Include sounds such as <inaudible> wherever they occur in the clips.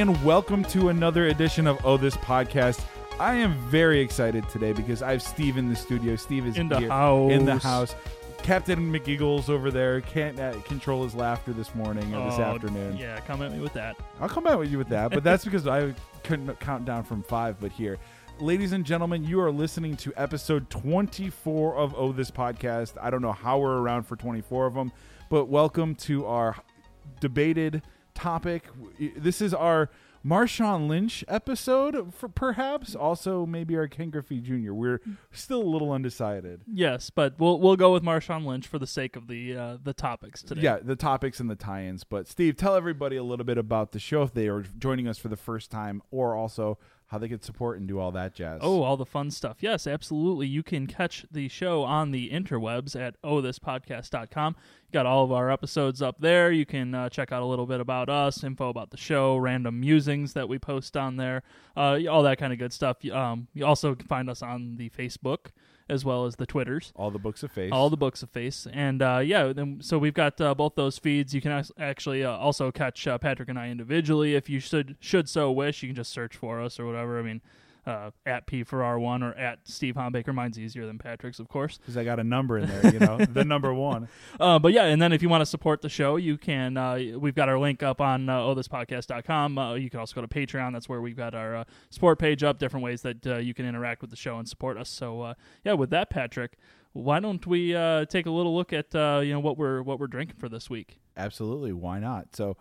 everybody, and welcome to another edition of Oh This Podcast. I am very excited today because I have Steve in the studio. Steve is In the here in the house. house. Captain McGiggles over there can't uh, control his laughter this morning or this Oh, afternoon. Yeah, come at me with that. I'll come back with you with that, but that's <laughs> because I couldn't count down from five. But here, ladies and gentlemen, you are listening to episode 24 of Oh This Podcast. I don't know how we're around for 24 of them, but welcome to our debated topic. This is our Marshawn Lynch episode, for perhaps also maybe our Ken Griffey Jr. We're still a little undecided. Yes, but we'll we'll go with Marshawn Lynch for the sake of the uh, the topics today. Yeah, the topics and the tie-ins. But Steve, tell everybody a little bit about the show if they are joining us for the first time, or also how they could support and do all that jazz. Oh, all the fun stuff. Yes, absolutely. You can catch the show on the interwebs at ohthispodcast.com. Got all of our episodes up there. You can uh, check out a little bit about us, info about the show, random musings that we post on there, uh, all that kind of good stuff. Um, you also can find us on the Facebook as well as the Twitters. all the books of face. all the books of face and uh, yeah then, so we've got uh, both those feeds you can ac- actually uh, also catch uh, patrick and i individually if you should should so wish you can just search for us or whatever i mean uh, at p for r1 or at steve hombaker mine's easier than patrick's of course because I got a number in there, you know, <laughs> the number one. uh, but yeah, and then if you want to support the show, you can. Uh, we've got our link up on uh, ohthispodcast.com. Uh, you can also go to Patreon. That's where we've got our uh, support page up. Different ways that uh, you can interact with the show and support us. So uh, yeah, with that, Patrick, why don't we uh, take a little look at uh, you know what we're what we're drinking for this week? Absolutely, why not? So,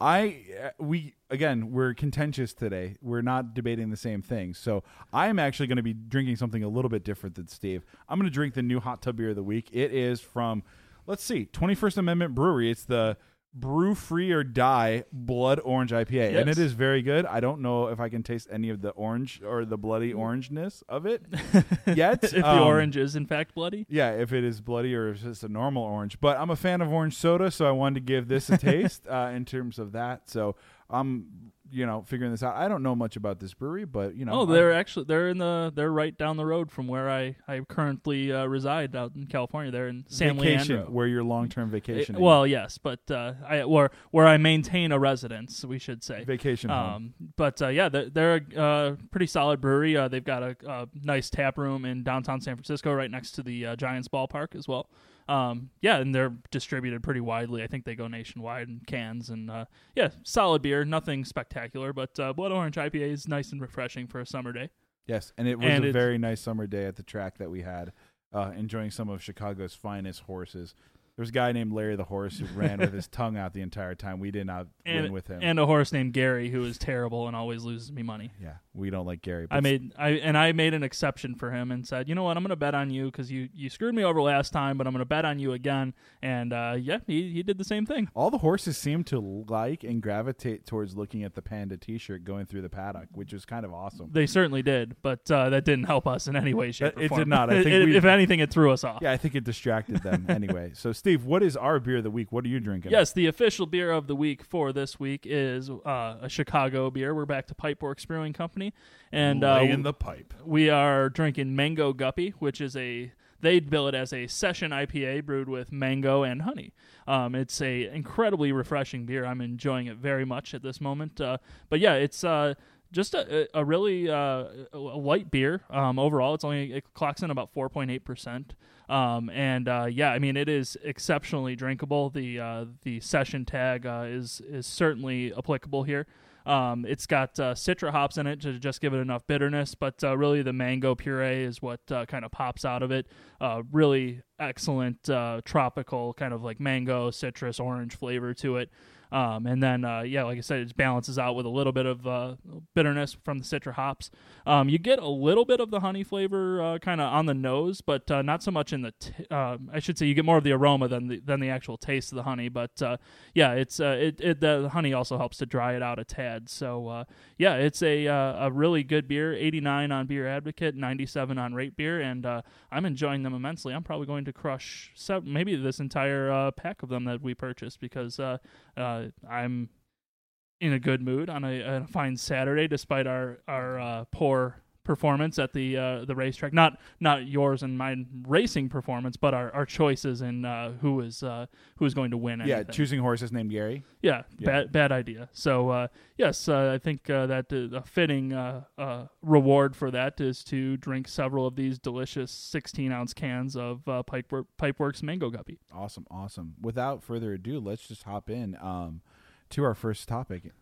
I uh, we again we're contentious today. We're not debating the same thing. So, I am actually going to be drinking something a little bit different than Steve. I'm going to drink the new hot tub beer of the week. It is from let's see, 21st Amendment Brewery. It's the Brew Free or Die Blood Orange IPA, and it is very good. I don't know if I can taste any of the orange or the bloody orangeness of it <laughs> yet. if the Um, orange is in fact bloody. Yeah, if it is bloody or if it's just a normal orange. But I'm a fan of orange soda, so I wanted to give this a <laughs> taste uh, in terms of that. So I'm, you know, figuring this out. I don't know much about this brewery, but you know, Oh, they're actually they're in the they're right down the road from where I I currently uh, reside out in California. They're in San vacation Leandro. where you're long term vacation. Uh, well, yes, but uh, I where where I maintain a residence, we should say. vacation home. Um, but uh, yeah, they're, they're a uh, pretty solid brewery. Uh, they've got a, a nice tap room in downtown San Francisco, right next to the uh, Giants ballpark as well. Um, yeah, and they're distributed pretty widely. I think they go nationwide in cans, and uh, yeah, solid beer. Nothing spectacular, but uh, Blood Orange IPA is nice and refreshing for a summer day. yes, and it was and a very nice summer day at the track that we had, uh, enjoying some of Chicago's finest horses. There was a guy named Larry the Horse who ran with his tongue out the entire time. We did not And win with him. and a horse named Gary who is terrible and always loses me money. yeah, we don't like Gary. I made I and I made an exception for him and said, you know what, I'm going to bet on you because you you screwed me over last time, but I'm going to bet on you again. And uh, yeah, he he did the same thing. All the horses seem to like and gravitate towards looking at the panda T-shirt going through the paddock, which was kind of awesome. They certainly did, but uh, that didn't help us in any way, shape, It- or it form. did not. I <laughs> think it- we- if anything, it threw us off. Yeah, I think it distracted them anyway. So, <laughs> Steve, what is our beer of the week? What are you drinking? Yes, the official beer of the week for this week is uh, a Chicago beer. We're back to Pipeworks Brewing Company, and uh, in the pipe. we are drinking Mango Guppy, which is a they bill it as a session IPA brewed with mango and honey. Um, it's a incredibly refreshing beer. I'm enjoying it very much at this moment. Uh, but yeah, it's uh, just a, a really uh, a light beer. Um, overall, it's only it clocks in about 4.8 percent. Um, and uh, yeah, I mean it is exceptionally drinkable. The uh, the session tag uh, is is certainly applicable here. Um, it's got uh, citra hops in it to just give it enough bitterness, but uh, really the mango puree is what uh, kind of pops out of it. Really excellent tropical kind of like mango, citrus, orange flavor to it. Um, and then, uh, yeah, like I said, it balances out with a little bit of uh, bitterness from the citra hops. Um, you get a little bit of the honey flavor uh, kind of on the nose, but uh, not so much in the. Uh, I should say you get more of the aroma than the than the actual taste of the honey. But uh, yeah, it's uh, it, it the honey also helps to dry it out a tad. So yeah, it's a a really good beer. 89 on Beer Advocate, 97 on Rate Beer, and I'm enjoying them immensely. I'm probably going to crush maybe this entire pack of them that we purchased because uh, I'm in a good mood on a, a fine Saturday, despite our our uh, poor performance at the uh, the racetrack. Not not yours and my racing performance, but our, our choices in uh, who is uh, who is going to win. Yeah, anything. choosing horses named Gary. Yeah, Yeah. bad bad idea. So uh, yes, uh, I think uh, that uh, a fitting uh, uh, reward for that is to drink several of these delicious 16 ounce cans of uh, Pipework, Pipeworks Mango Guppy. Awesome, awesome. Without further ado, let's just hop in um, to our first topic.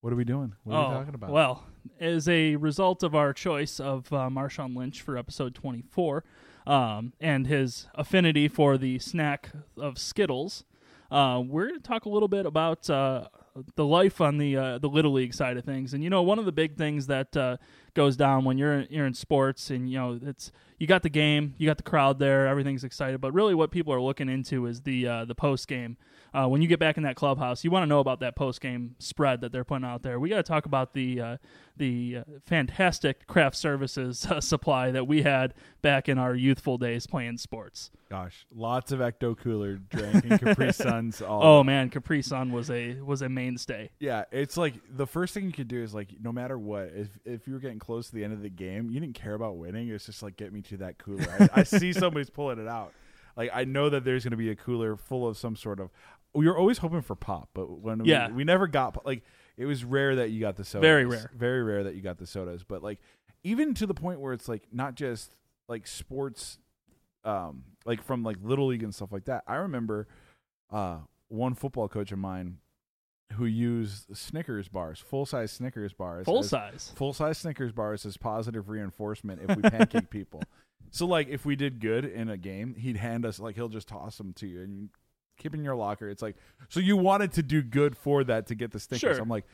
What are we doing? What are we talking about? Oh, Well, as a result of our choice of uh, Marshawn Lynch for episode 24 um, and his affinity for the snack of Skittles, uh, we're going to talk a little bit about uh, the life on the uh, the little league side of things. And you know, one of the big things that uh, goes down when you're you're in sports, and you know, it's you got the game, you got the crowd there, everything's excited. But really, what people are looking into is the uh, the post game. Uh, when you get back in that clubhouse, you want to know about that post game spread that they're putting out there. We got to talk about the uh, the uh, fantastic craft services uh, supply that we had back in our youthful days playing sports. Gosh, lots of Ecto Cooler drink and Capri <laughs> Suns. All Oh man, Capri Sun was a was a mainstay. Yeah, it's like the first thing you could do is like no matter what, if if you were getting close to the end of the game, you didn't care about winning. It's just like get me to that cooler. I, I see <laughs> somebody's pulling it out. Like I know that there's going to be a cooler full of some sort of. We were always hoping for pop, but when Yeah. we, we never got pop- like it was rare that you got the sodas. Very rare. very rare that you got the sodas. But like even to the point where it's like not just like sports, um, like from like little league and stuff like that. I remember, uh, one football coach of mine who used Snickers bars, full size Snickers bars, Full size. full size Snickers bars as positive reinforcement if we pancake <laughs> people. So like if we did good in a game, he'd hand us like he'll just toss them to you and you keep in your locker. It's like so you wanted to do good for that to get the Snickers. Sure. I'm like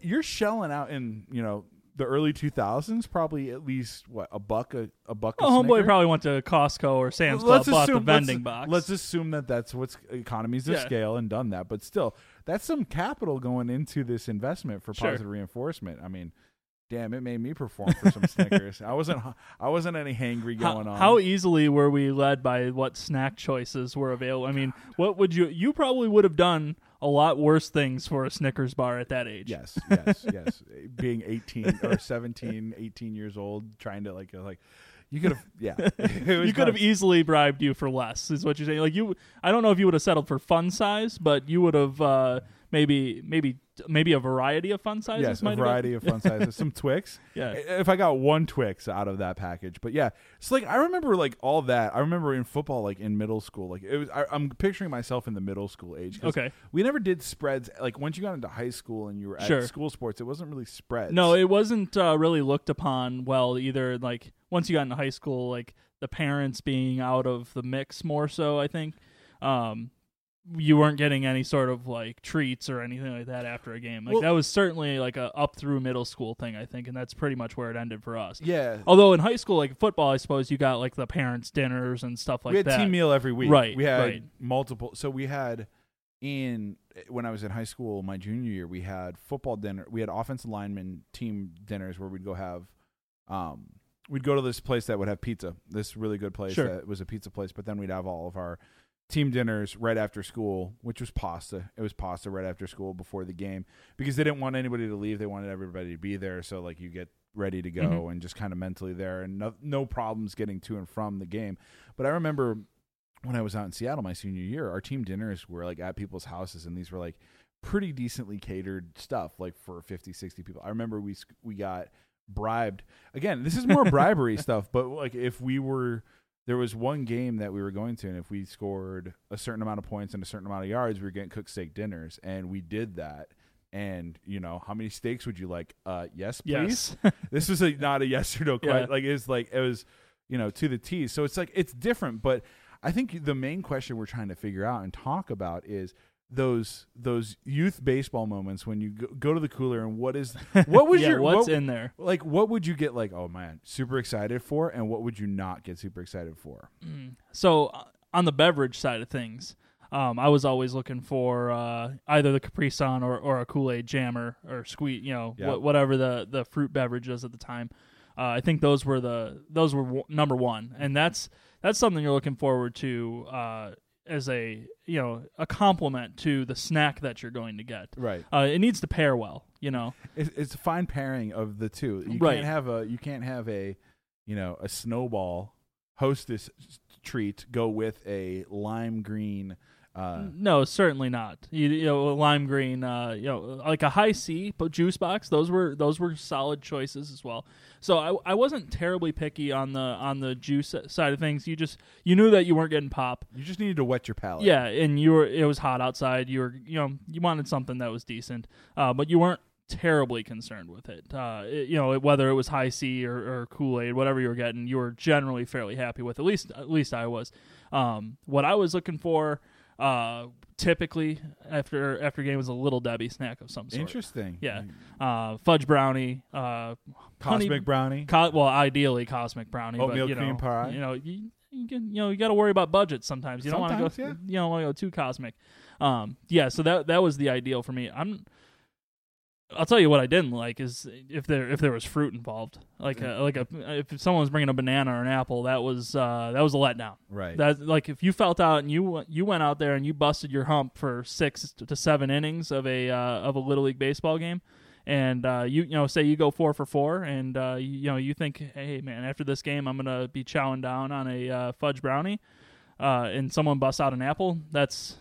you're shelling out in you know the early 2000s probably at least what a buck a, a buck. Oh, a homeboy probably went to Costco or Sam's Club, Let's bought the assume- vending let's, box. Let's assume that that's what's economies of Yeah. scale and done that, but still, that's some capital going into this investment for Sure. positive reinforcement. I mean, damn, it made me perform for some Snickers. I wasn't, I wasn't any hangry how, going on. how easily were we led by what snack choices were available? I mean, what would you? You probably would have done a lot worse things for a Snickers bar at that age. Yes, yes, <laughs> yes. Being 18 or 17, 18 years old, trying to like, like, you could have, <laughs> yeah. You could have easily bribed you for less. Is what you're saying? Like you, I don't know if you would have settled for fun size, but you would have uh, maybe, maybe, maybe a variety of fun sizes. Yes, a variety of fun sizes. Some <laughs> Twix. Yeah. If I got one Twix out of that package, but yeah, it's like I remember like all that. I remember in football, like in middle school, like it was. I, I'm picturing myself in the middle school age. 'cause Okay. We never did spreads. Like once you got into high school and you were at Sure. school sports, it wasn't really spreads. No, it wasn't uh, really looked upon well either. Like once you got into high school, like the parents being out of the mix more so. I think um, you weren't getting any sort of like treats or anything like that after a game. Like Well- that was certainly like a up through middle school thing. I think, and that's pretty much where it ended for us. yeah. Although in high school, like football, I suppose you got like the parents' dinners and stuff like that. we had that. team meal every week. Right, We had right. multiple. So we had in when I was in high school, my junior year, we had football dinner. We had offensive lineman team dinners where we'd go have. Um, we'd go to this place that would have pizza. This really good place Sure. that was a pizza place. But then we'd have all of our team dinners right after school, which was pasta. It was pasta right after school before the game because they didn't want anybody to leave. They wanted everybody to be there. So like you get ready to go Mhm. and just kind of mentally there and no, no problems getting to and from the game. But I remember when I was out in Seattle my senior year, our team dinners were like at people's houses and these were like pretty decently catered stuff like for 50, 60 people. I remember we we got bribed. Again, this is more <laughs> bribery stuff, but like if we were there was one game that we were going to and if we scored a certain amount of points and a certain amount of yards, we were getting cooked steak dinners and we did that. And you know how many steaks would you like? Uh, yes, please Yes. <laughs> this was a, not a yes or no <laughs> Yeah. question. Like it's like it was, you know, to the T. So it's like it's different, but I think the main question we're trying to figure out and talk about is those those youth baseball moments when you go, go to the cooler and what is <laughs> what was yeah, your what's what, in there? like what would you get like oh man super excited for and what would you not get super excited for? So uh, on the beverage side of things, um, I was always looking for uh, either the Capri Sun or, or a Kool Aid Jammer or sweet, you know, Yeah. wh- whatever the, the fruit beverage is at the time. Uh, I think those were the those were w- number one, and that's that's something you're looking forward to uh, as a you know a complement to the snack that you're going to get. Right. Uh, it needs to pair well. You know. <laughs> It's, it's a fine pairing of the two. You Right. can't have a you can't have a you know a snowball hostess treat go with a lime green. Uh, No, certainly not. You, you know, lime green. Uh, you know, like a Hi-C, but juice box. Those were those were solid choices as well. So I, I wasn't terribly picky on the on the juice side of things. You just you knew that you weren't getting pop. you just needed to wet your palate. Yeah, and you were it was hot outside. You were you know you wanted something that was decent, uh, but you weren't terribly concerned with it. Uh, it- you know whether it was Hi-C or, or Kool Aid, whatever you were getting, you were generally fairly happy with. At least at least I was. Um, what I was looking for, uh, typically after after game was a little Debbie snack of some sort. Interesting. Yeah. Uh, fudge brownie, uh, honey- Cosmic brownie. Co- well, ideally cosmic brownie, Oatmeal but you know, pie? you know, you, you can, you know, you got to worry about budget sometimes. You don't want to go, Sometimes, you don't want to go too cosmic. Um, yeah, so that that was the ideal for me. I'm, I'll tell you what I didn't like is if there if there was fruit involved, like a, like a if someone was bringing a banana or an apple, that was uh, that was a letdown. Right. That like if you felt out and you you went out there and you busted your hump for six to seven innings of a uh, of a little league baseball game, and uh, you you know say you go four for four, and uh, you, you know you think, hey man, after this game I'm gonna be chowing down on a uh, fudge brownie, uh, and someone busts out an apple, that's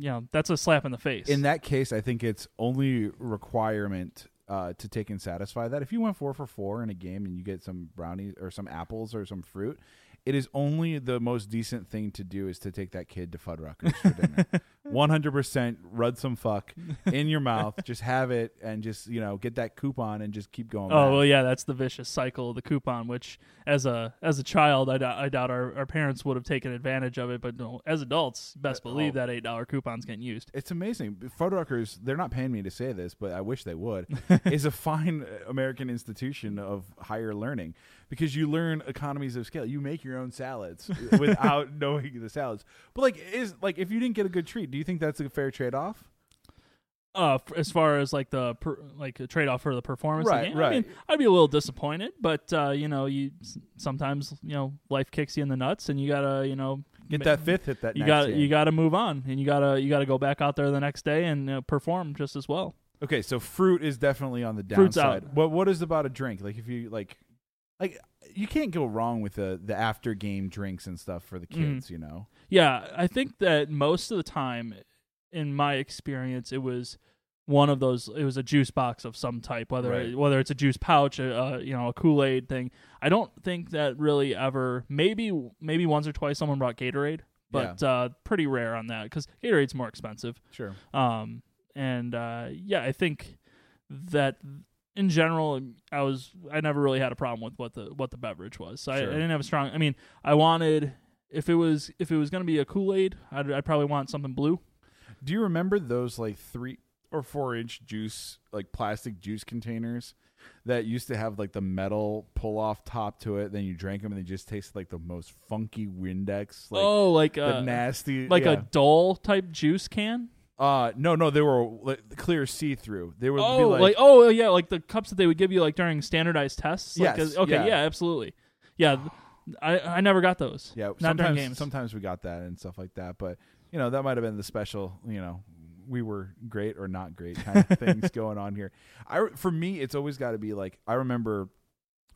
you know that's a slap in the face. In that case, I think it's only requirement uh, to take and satisfy that. If you went four for four in a game and you get some brownies or some apples or some fruit, it is only the most decent thing to do is to take that kid to Fuddruckers for dinner. <laughs> One hundred percent, rub some fuck <laughs> in your mouth. Just have it and just you know get that coupon and just keep going. Oh back. well, yeah, that's the vicious cycle of the coupon. Which, as a as a child, I, doubt- I doubt our, our parents would have taken advantage of it. But no, as adults, best Uh, believe oh. that eight dollar coupon's getting used. It's amazing. Fuddruckers, they're not paying me to say this, but I wish they would, <laughs> is a fine American institution of higher learning because you learn economies of scale. You make your own salads <laughs> without knowing the salads. But like is like if you didn't get a good treat, do you think that's a fair trade off? Uh, f- as far as like the per, like a trade off for the performance, of the Right, I right. mean, I'd be a little disappointed, but uh, you know, you sometimes you know life kicks you in the nuts, and you gotta you know Get that fifth hit that You got you got to move on, and you gotta you gotta go back out there the next day and uh, perform just as well. Okay, so fruit is definitely on the Fruit's downside. out. What what is about a drink? Like if you like like you can't go wrong with the the after game drinks and stuff for the Mhm. kids, you know. Yeah, I think that most of the time, in my experience, it was one of those. It was a juice box of some type, whether Right. whether it's a juice pouch, a, uh, you know, a Kool Aid thing. I don't think that really ever. Maybe maybe once or twice someone brought Gatorade, but uh, pretty rare on that because Gatorade's more expensive. Sure. Um, and uh, yeah, I think that in general, um, I was I never really had a problem with what the what the beverage was. So I, I didn't have a strong. I mean, I wanted if it was if it was going to be a Kool Aid, I'd, I'd probably want something blue. Do you remember those like three or four inch juice, like plastic juice containers that used to have like the metal pull off top to it? Then you drank them and they just tasted like the most funky Windex, like oh, like the a nasty, like yeah. a dull type juice can. Uh no no they were like, clear see through. They would Oh, be like, like, oh yeah, like the cups that they would give you like during standardized tests. Like, Yes, okay, yeah. yeah, absolutely. Yeah, I I never got those. yeah. not during Sometimes games. sometimes we got that and stuff like that, but you know that might have been the special. You know we were great or not great kind of <laughs> things going on here. I for me it's always got to be like I remember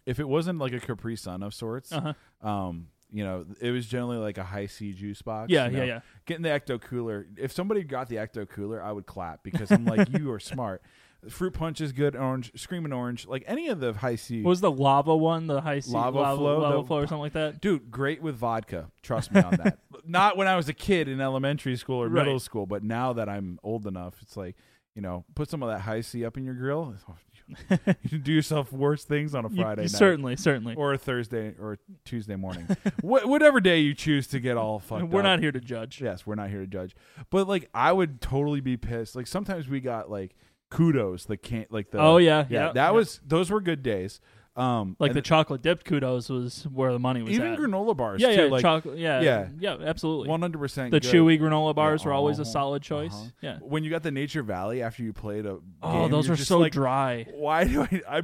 if it wasn't like a Capri Sun of sorts. Uh huh. um you know it was generally like a Hi-C juice box Yeah, you yeah, know. yeah. getting the ecto cooler if somebody got the ecto cooler i would clap because i'm like you are smart <laughs> fruit punch is good orange screaming orange like any of the Hi-C What was the lava one? The Hi-C Lava lava, flow, lava the- flow or something like that. dude great with vodka trust me on that <laughs> not when i was a kid in elementary school or Right. middle school but now that i'm old enough it's like you know put some of that Hi-C up in your grill you <laughs> can do yourself worse things on a friday you night certainly, certainly. or a thursday or tuesday morning <laughs> Wh- whatever day you choose to get all fucked We're up. not here to judge. Yes, we're not here to judge. But like I would totally be pissed. Like sometimes we got like kudos, the can't like the oh yeah, yeah, that was those were good days. Um like the chocolate dipped kudos was where the money was even at. granola bars yeah, too, yeah, like chocolate. Yeah, yeah. yeah, absolutely. one hundred percent the chewy granola bars were always a uh-huh, solid choice. uh-huh. Yeah. When you got the Nature Valley after you played a Oh, game, those you're so like, dry. Why do I I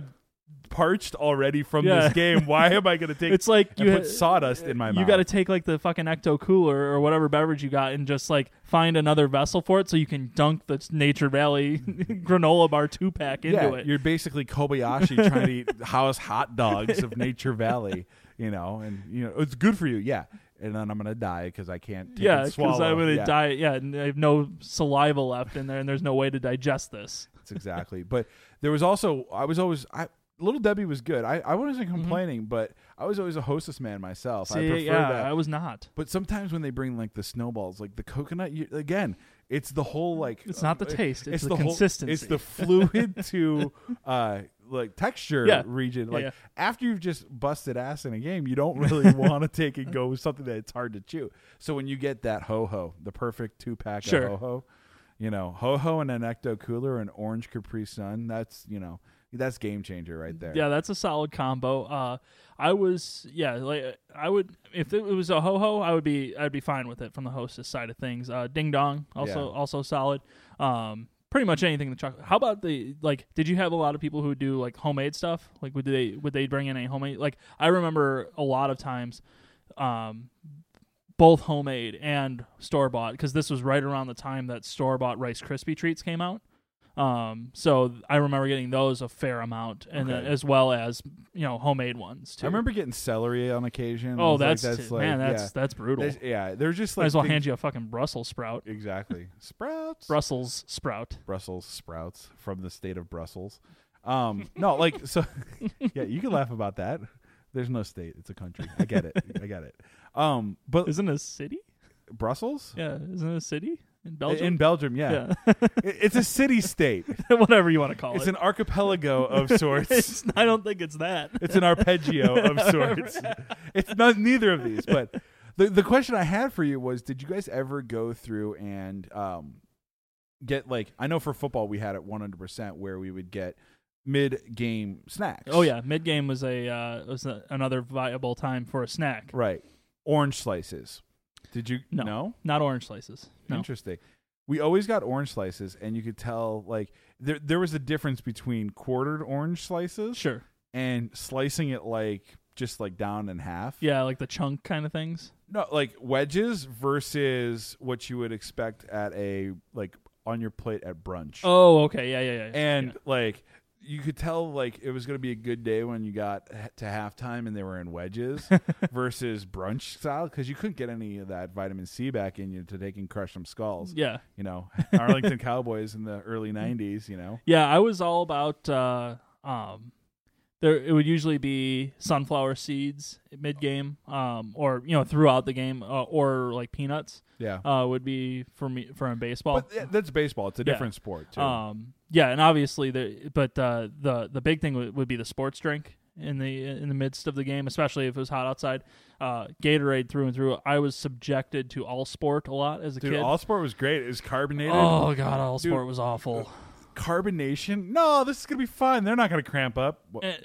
parched already from Yeah. this game. Why am I going <laughs> to take It's like you put ha- sawdust in my you mouth? You got to take like the fucking ecto cooler or whatever beverage you got and just like find another vessel for it so you can dunk the Nature Valley <laughs> granola bar two pack into yeah, it. you're basically Kobayashi trying to eat <laughs> house hot dogs of Nature Valley, you know, and you know it's good for you, yeah. And then I'm gonna die because I can't. Take yeah, because. I'm gonna yeah, die. Yeah, and I have no saliva left in there, and there's no way to digest this. That's exactly. But there was also I was always I Little Debbie was good. I I wasn't complaining, but I was always a hostess man myself. I Mm-hmm. See, prefer yeah, that. I was not. But sometimes when they bring like the snowballs, like the coconut, you, again, it's the whole like. It's not the uh, taste; it's, the, whole- consistency. it's the fluid <laughs> to uh like texture Yeah. region. Like yeah. after you've just busted ass in a game, you don't really <laughs> want to take and go with something that it's hard to chew. So when you get that ho ho, the perfect two pack Sure. of ho ho, you know, ho ho and an ecto cooler and orange Capri Sun, that's you know, that's game changer right there. Yeah, that's a solid combo. Uh, I was yeah, like I would if it was a ho ho, I would be I'd be fine with it from the hostess side of things. Uh, Ding dong, also Yeah. also solid. Um, pretty much anything in the chocolate. How about the like? Did you have a lot of people who do like homemade stuff? Like would they would they bring in a homemade? Like I remember a lot of times, um, both homemade and store bought because this was right around the time that store bought Rice Krispie treats came out. Um, so I remember getting those a fair amount, and then, as well as you know homemade ones too. I remember getting celery on occasion. Oh, was like, that's, that's like, man, that's yeah. that's brutal. There's- yeah, they're just like Might as well things- hand you a fucking Brussels sprout, exactly <laughs> sprouts. Brussels sprout. Brussels sprouts from the state of Brussels. Um, no, like <laughs> so. <laughs> yeah, you can laugh about that. There's no state; it's a country. I get it. I get it. Um, but Isn't a city? Brussels Yeah, isn't it a city in Belgium? in Belgium, yeah, yeah, <laughs> it's a city state. <laughs> whatever you want to call It's it. It's an archipelago <laughs> of sorts. It's- I don't think it's that. It's an arpeggio of sorts. It's not neither of these, but the the question I had for you was: Did you guys ever go through and um, get like I know for football we had it one hundred percent where we would get mid game snacks. Oh yeah, mid game was a uh, was a, another viable time for a snack. right. Orange slices. Did you No. no? Not orange slices. No. Interesting. We always got orange slices, and you could tell like there there was a difference between quartered orange slices Sure. and slicing it like just like down in half. Yeah, like the chunk kind of things. No, like wedges versus what you would expect at a like on your plate at brunch. Oh, okay. Yeah, yeah, yeah. and yeah. like you could tell like it was going to be a good day when you got to halftime and they were in wedges <laughs> versus brunch style because you couldn't get any of that vitamin C back in you to take and crush some skulls. yeah. You know, <laughs> Arlington Cowboys in the early '90s. You know, Yeah, I was all about uh um there it would usually be sunflower seeds mid game um or you know throughout the game uh, or like peanuts yeah. uh would be for me for in baseball. but that's baseball. It's a Yeah. different sport too. Um yeah, and obviously the but uh the the big thing would, would be the sports drink in the in the midst of the game, especially if it was hot outside. Uh Gatorade through and through. I was subjected to all sport a lot as a Dude, kid. all sport was great. It was carbonated. oh god, all Dude, sport was awful. Carbonation? No, this is gonna be fun. They're not gonna cramp up. And,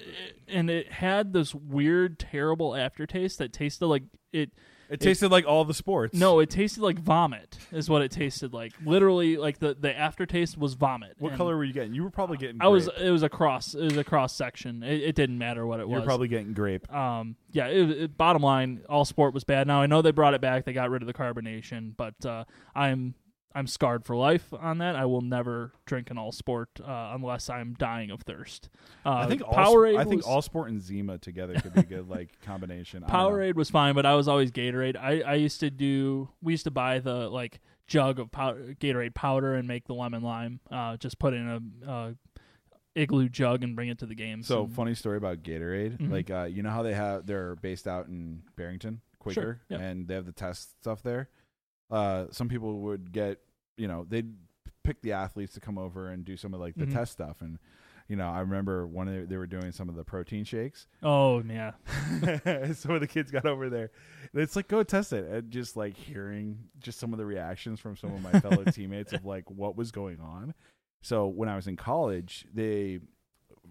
and it had this weird, terrible aftertaste that tasted like it. It tasted like all the sports. No, it tasted like vomit. Is what it tasted like. Literally, like the the aftertaste was vomit. What And color were you getting? You were probably getting. I was. It was a cross. It was a cross section. It, it didn't matter what it was. You're probably getting grape. Um. Yeah. It, it, bottom line, all sport was bad. Now I know they brought it back. They got rid of the carbonation, but uh, I'm. I'm scarred for life on that. I will never drink an all sport uh, unless I'm dying of thirst. Uh, I think all, Powerade. I think was- all sport and Zima together could be a good <laughs> like combination. I don't know. Powerade was fine, but I was always Gatorade. I, I used to do. We used to buy the like jug of pow- Gatorade powder and make the lemon lime. Uh, just put in a uh, igloo jug and bring it to the games. So and- funny story about Gatorade. Mhm. Like uh, you know how they have they're based out in Barrington, Quaker, yeah. and they have the test stuff there. Uh, some people would get you know they'd pick the athletes to come over and do some of like the Mhm. test stuff and. You know, I remember when they, they were doing some of the protein shakes. oh yeah, <laughs> some of the kids got over there. And it's like, go test it. And just like hearing just some of the reactions from some of my fellow <laughs> teammates of like what was going on. So when I was in college, they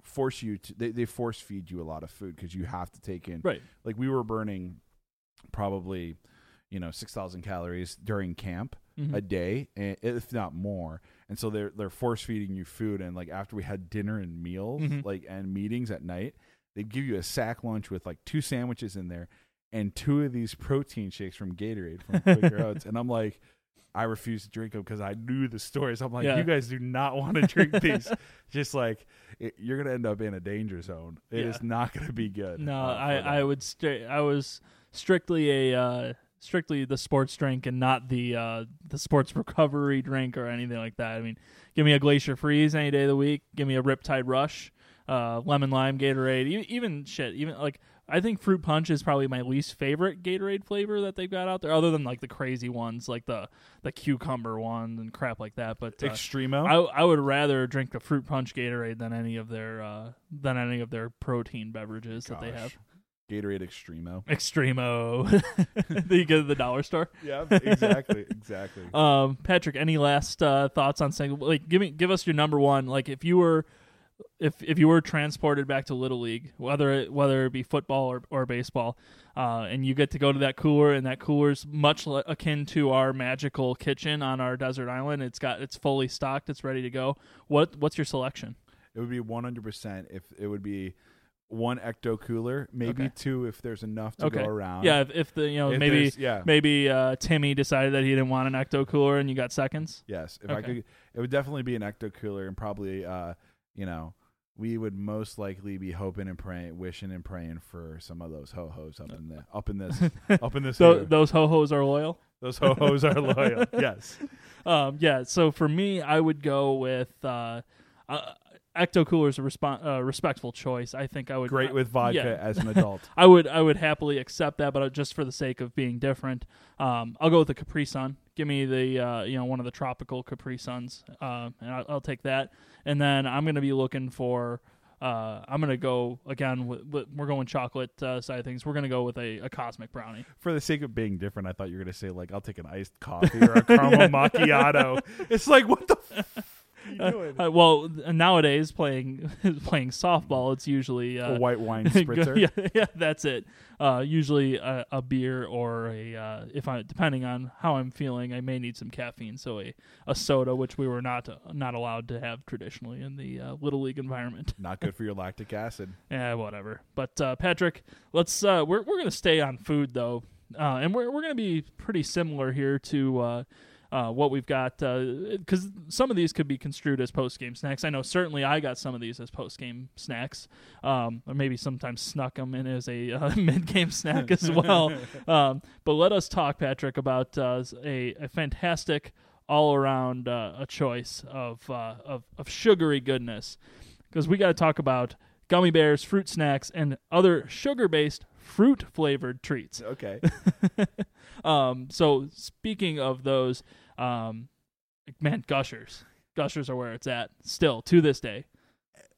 force you to, they, they force feed you a lot of food because you have to take in, right. like we were burning probably, you know, 6,000 calories during camp. Mhm. a day, and if not more. And so they're they're force feeding you food, and like after we had dinner and meals, Mhm. like and meetings at night, they'd give you a sack lunch with like two sandwiches in there and two of these protein shakes from Gatorade from Quaker <laughs> Oats, and I'm like. I refuse to drink them because I knew the stories. I'm like, Yeah. you guys do not want to drink these. <laughs> Just like it, you're gonna end up in a danger zone. It is Yeah. not gonna be good. No, uh, I. I would stri- I was strictly a uh, strictly the sports drink and not the uh, the sports <laughs> recovery drink or anything like that. I mean, give me a Glacier Freeze any day of the week. Give me a Riptide Rush, uh, lemon lime Gatorade. E- even shit, even like I think fruit punch is probably my least favorite Gatorade flavor that they've got out there, other than like the crazy ones like the the cucumber one and crap like that. But uh, Extremo. I I would rather drink the fruit punch Gatorade than any of their uh, than any of their protein beverages that they have. Gatorade Extremo. <laughs> Extremo <laughs> that you get at the dollar store. Yeah, exactly, <laughs> exactly. Um, Patrick, any last uh, thoughts on saying like give me give us your number one? Like if you were if if you were transported back to Little League, whether it, whether it be football or, or baseball, uh, and you get to go to that cooler, and that cooler's much li- akin to our magical kitchen on our desert island. It's got it's fully stocked, it's ready to go. What what's your selection? It would be 100% if it would be one ecto cooler, maybe Okay. two if there's enough to Okay. go around. Yeah, if, if the you know If maybe there's- yeah. maybe uh, Timmy decided that he didn't want an ecto cooler and you got seconds. Yes, if I Okay. could, it would definitely be an ecto cooler, and probably, uh, you know, we would most likely be hoping and praying, wishing and praying for some of those ho hos up in the <laughs> up in this up in this. So those ho hos are loyal. those ho hos are loyal. <laughs> Yes, Um, yeah. So for me, I would go with uh, uh, ecto cooler is a uh, respectful choice. I think I would great with vodka yeah. as an adult. <laughs> I would I would happily accept that, but uh, just for the sake of being different, um, I'll go with the Capri Sun. Give me the uh, you know one of the tropical Capri Suns, uh, and I'll, I'll take that. And then I'm gonna be looking for. Uh, I'm gonna go again. With, with, we're going chocolate uh, side of things. We're gonna go with a, a cosmic brownie. For the sake of being different, I thought you were gonna say like I'll take an iced coffee <laughs> or a caramel macchiato. It's like what the. F- <laughs> you doing? Uh, well, nowadays playing <laughs> playing softball, it's usually uh, a white wine <laughs> spritzer. <laughs> yeah, yeah, that's it. Uh, usually a, a beer or a uh, if I depending on how I'm feeling, I may need some caffeine. So a, a soda, which we were not not allowed to have traditionally in the uh, little league environment. Not good for your lactic acid. Yeah, whatever. But uh, Patrick, let's uh, we're we're gonna stay on food though, uh, and we're we're gonna be pretty similar here to. Uh, uh, what we've got, because some of these could be construed as post game snacks. I know certainly I got some of these as post game snacks, um, or maybe sometimes snuck them in as a uh, <laughs> mid game snack as well. <laughs> Um, but let us talk, Patrick, about uh, a, a fantastic all around uh, a choice of, uh, of of sugary goodness, because we got to talk about gummy bears, fruit snacks, and other sugar based fruit flavored treats. Okay. <laughs> Um, so speaking of those, um, man, gushers, gushers are where it's at still to this day.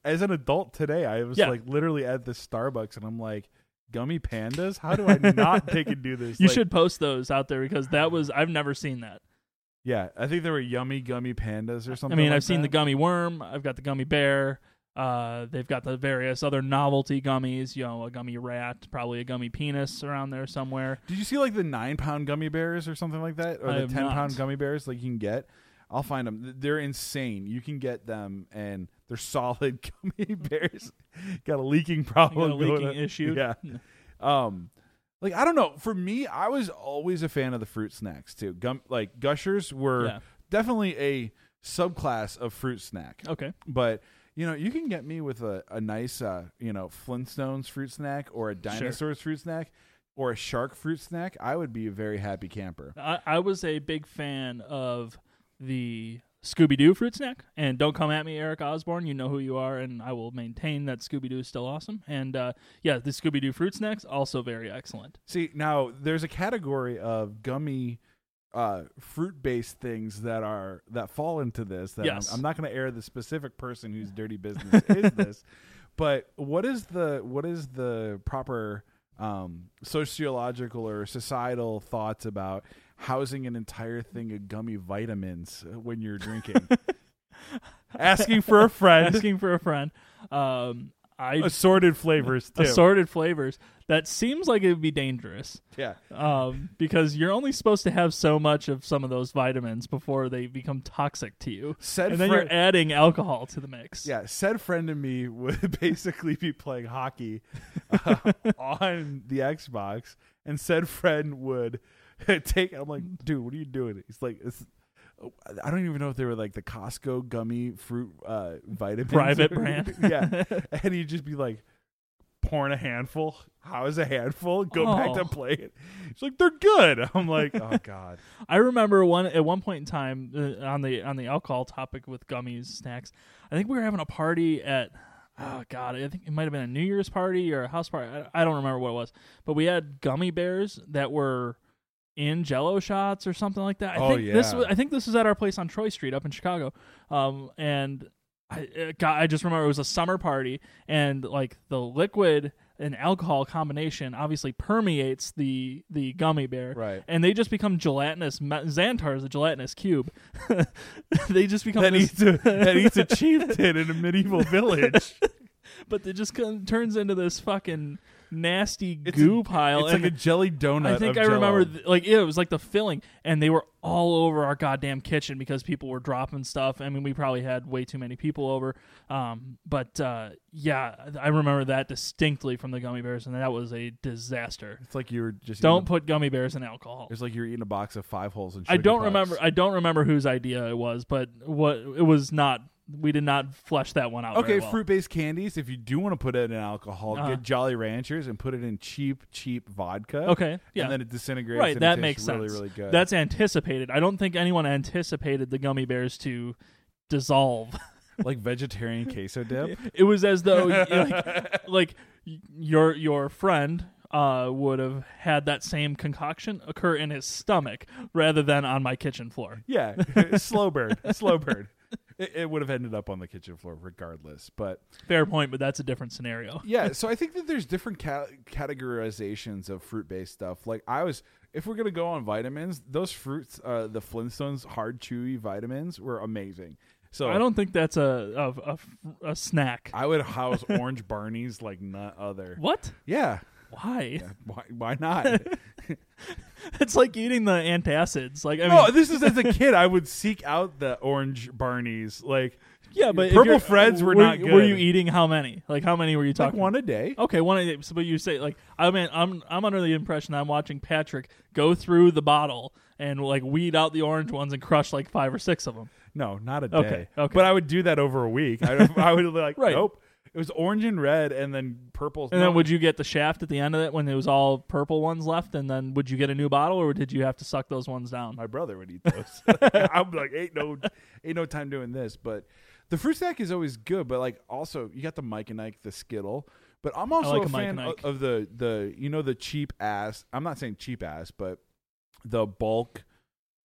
As an adult today, I was Yeah. like literally at the Starbucks, and I'm like, gummy pandas. How do I <laughs> not take and do this? You Like, should post those out there because that was I've never seen that. Yeah, I think there were yummy gummy pandas or something. I mean, like I've seen the that. gummy worm. I've got the gummy bear. Uh, they've got the various other novelty gummies. You know, a gummy rat, probably a gummy penis around there somewhere. Did you see like the nine pound gummy bears or something like that, or I the ten not. pound gummy bears? Like you can get. I'll find them. They're insane. You can get them, and they're solid <laughs> gummy bears. got a leaking problem. got a leaking issue. Yeah. <laughs> Um, like I don't know. For me, I was always a fan of the fruit snacks too. Gum like gushers were Yeah. definitely a subclass of fruit snack. Okay. But you know, you can get me with a, a nice, uh, you know, Flintstones fruit snack or a dinosaurs fruit snack or a shark fruit snack. I would be a very happy camper. I, I was a big fan of the Scooby Doo fruit snack. And don't come at me, Eric Osborne. You know who you are, and I will maintain that Scooby Doo is still awesome. And uh, yeah, the Scooby Doo fruit snacks also very excellent. See, now there's a category of gummy uh, fruit based things that are that fall into this that Yes. I'm, I'm not going to air the specific person whose dirty <laughs> business is this but what is the what is the proper um, sociological or societal thoughts about housing an entire thing of gummy vitamins when you're drinking <laughs> asking for a friend Asking for a friend. Um, I assorted flavors <laughs> too. assorted flavors. That seems like it would be dangerous. yeah. Um, because you're only supposed to have so much of some of those vitamins before they become toxic to you. Said and then friend, you're adding alcohol to the mix. yeah, said friend of me would <laughs> basically be playing hockey <laughs> uh, on the Xbox, and said friend would take. I'm like, dude, what are you doing? He's like, it's, I don't even know if they were like the Costco gummy fruit uh, vitamins, Private <laughs> brand. yeah, <laughs> and he'd just be like. Pouring a handful. How is a handful? Go back to Oh. play it. He's like, they're good. I'm like, oh <laughs> god. I remember one at one point in time uh, on the on the alcohol topic with gummies snacks. I think we were having a party at oh god, I think it might have been a New Year's party or a house party. I, I don't remember what it was, but we had gummy bears that were in Jello shots or something like that. I Oh, think this yeah. was, I think this was at our place on Troy Street up in Chicago, um, and I got, I just remember it was a summer party and like the liquid and alcohol combination obviously permeates the the gummy bear Right. and they just become gelatinous. Xantar is a gelatinous cube. <laughs> they just become That this, eats a that eats a chieftain in a medieval village. <laughs> but it just turns into this fucking nasty It's goo a- pile. It's and like a jelly donut. I think I remember, th- like, it was like the filling, and they were all over our goddamn kitchen because people were dropping stuff. I mean, we probably had way too many people over, um, but uh, yeah, I remember that distinctly from the gummy bears, and that was a disaster. It's like you were just Don't put gummy bears in alcohol. it's like you're eating a box of five holes and. I don't remember. I don't remember whose idea it was, but what it was not. We did not flush that one out. Okay, well. fruit-based candies. If you do want to put it in alcohol, Uh-huh. get Jolly Ranchers and put it in cheap, cheap vodka. Okay, yeah, and then it disintegrates. right. That makes sense. really, really good. That's anticipated. I don't think anyone anticipated the gummy bears to dissolve. <laughs> like vegetarian queso dip. it was as though <laughs> like, like your your friend uh, would have had that same concoction occur in his stomach rather than on my kitchen floor. Yeah, slow <laughs> bird, slow burn. It, it would have ended up on the kitchen floor regardless, but Fair point, but that's a different scenario. <laughs> yeah. So I <laughs> think that there's different ca- categorizations of fruit-based stuff. Like I was, if we're gonna go on vitamins, those fruits, uh, the Flintstones hard chewy vitamins were amazing. So I don't think that's a a, a, a snack. I would house <laughs> orange Barneys like none other. What? Yeah. Why? Yeah, Why? Why not? <laughs> It's like eating the antacids. Like I mean, no, this is as a <laughs> kid. I would seek out the orange Barneys. Like yeah, but Purple Freds were were not Were you eating how many? Like how many were you like talking? one a day. Okay, one. Of the, but you say like I mean I'm I'm under the impression I'm watching Patrick go through the bottle and like weed out the orange ones and crush like five or six of them. No, not a day. Okay, okay. But I would do that over a week. I, <laughs> I would like, Right. nope. It was orange and red, and then purple. And then would you get the shaft at the end of it when it was all purple ones left? And then would you get a new bottle or did you have to suck those ones down? My brother would eat those. <laughs> <laughs> I'm like, ain't no, ain't no time doing this. But the fruit snack is always good. But like, also you got the Mike and Ike, the Skittle. But I'm also like a a fan of, of the the you know the cheap ass. I'm not saying cheap ass, but the bulk,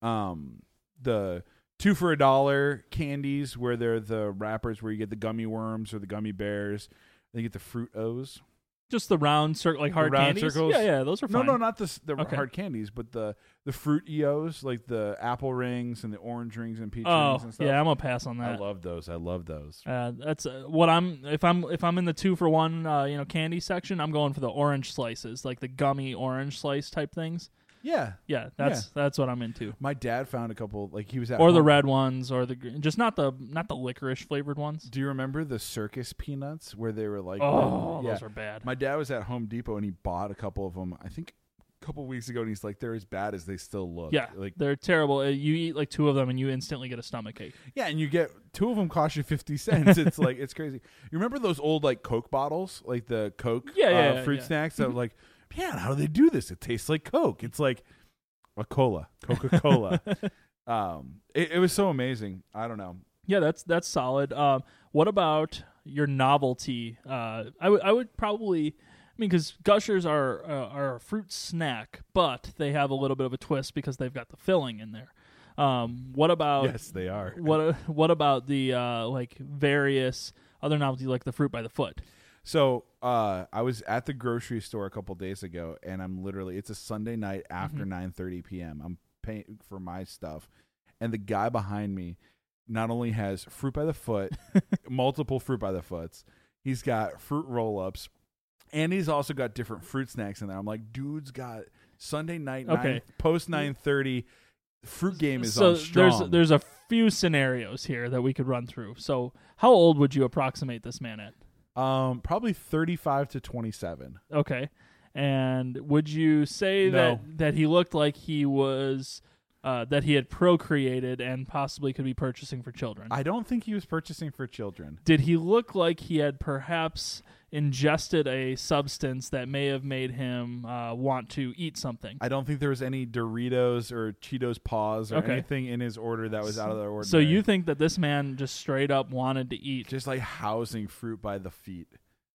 um, the two for a dollar candies where they're the wrappers where you get the gummy worms or the gummy bears. Then you get the fruit O's. Just the round circle, like hard round candies. circles? Yeah, yeah, those are No, fine. no, not the the Okay. hard candies, but the the fruit EOs, like the apple rings and the orange rings and peach Oh, rings and stuff. yeah, I'm gonna pass on that. I love those. I love those. Uh, that's uh, what I'm. If I'm if I'm in the two for one, uh, you know, candy section, I'm going for the orange slices, like the gummy orange slice type things. Yeah. Yeah, that's that's what I'm into. My dad found a couple like he was at Or the home- red ones, or the gr- just not the not the licorice flavored ones. Do you remember the circus peanuts where they were like Oh, yeah. those are bad. My dad was at Home Depot and he bought a couple of them. I think a couple weeks ago and he's like they're as bad as they still look. Yeah, Like they're terrible. Uh, you eat like two of them and you instantly get a stomach ache. yeah, and you get two of them cost you 50 cents. it's like it's crazy. You remember those old like Coke bottles, like the Coke Yeah, uh, yeah, yeah, fruit yeah. snacks that like, man, how do they do this? It tastes like Coke. It's like a cola, Coca Cola. <laughs> um, it, it was so amazing. I don't know. Yeah, that's that's solid. Um, what about your novelty? Uh, I would I would probably. I mean, because gushers are uh, are a fruit snack, but they have a little bit of a twist because they've got the filling in there. Um, what about yes, they are. what what about the uh, like various other novelties like the fruit by the foot? So uh, I was at the grocery store a couple days ago, and I'm literally it's a Sunday night after Mhm. 9:30 p.m. I'm paying for my stuff, and the guy behind me not only has fruit by the foot, <laughs> multiple fruit by the foots. He's got fruit roll ups, and he's also got different fruit snacks in there. I'm like, dude's got Sunday night, Okay. nine, post nine thirty. Fruit game is so on strong. there's there's a few scenarios here that we could run through. So how old would you approximate this man at? Um, probably thirty five to twenty seven. Okay. And would you say No. that that he looked like he was uh, that he had procreated and possibly could be purchasing for children? I don't think he was purchasing for children. Did he look like he had perhaps ingested a substance that may have made him uh, want to eat something? I don't think there was any Doritos or Cheetos paws or Okay. anything in his order that was out of the ordinary. So you think that this man just straight up wanted to eat? just like housing fruit by the feet,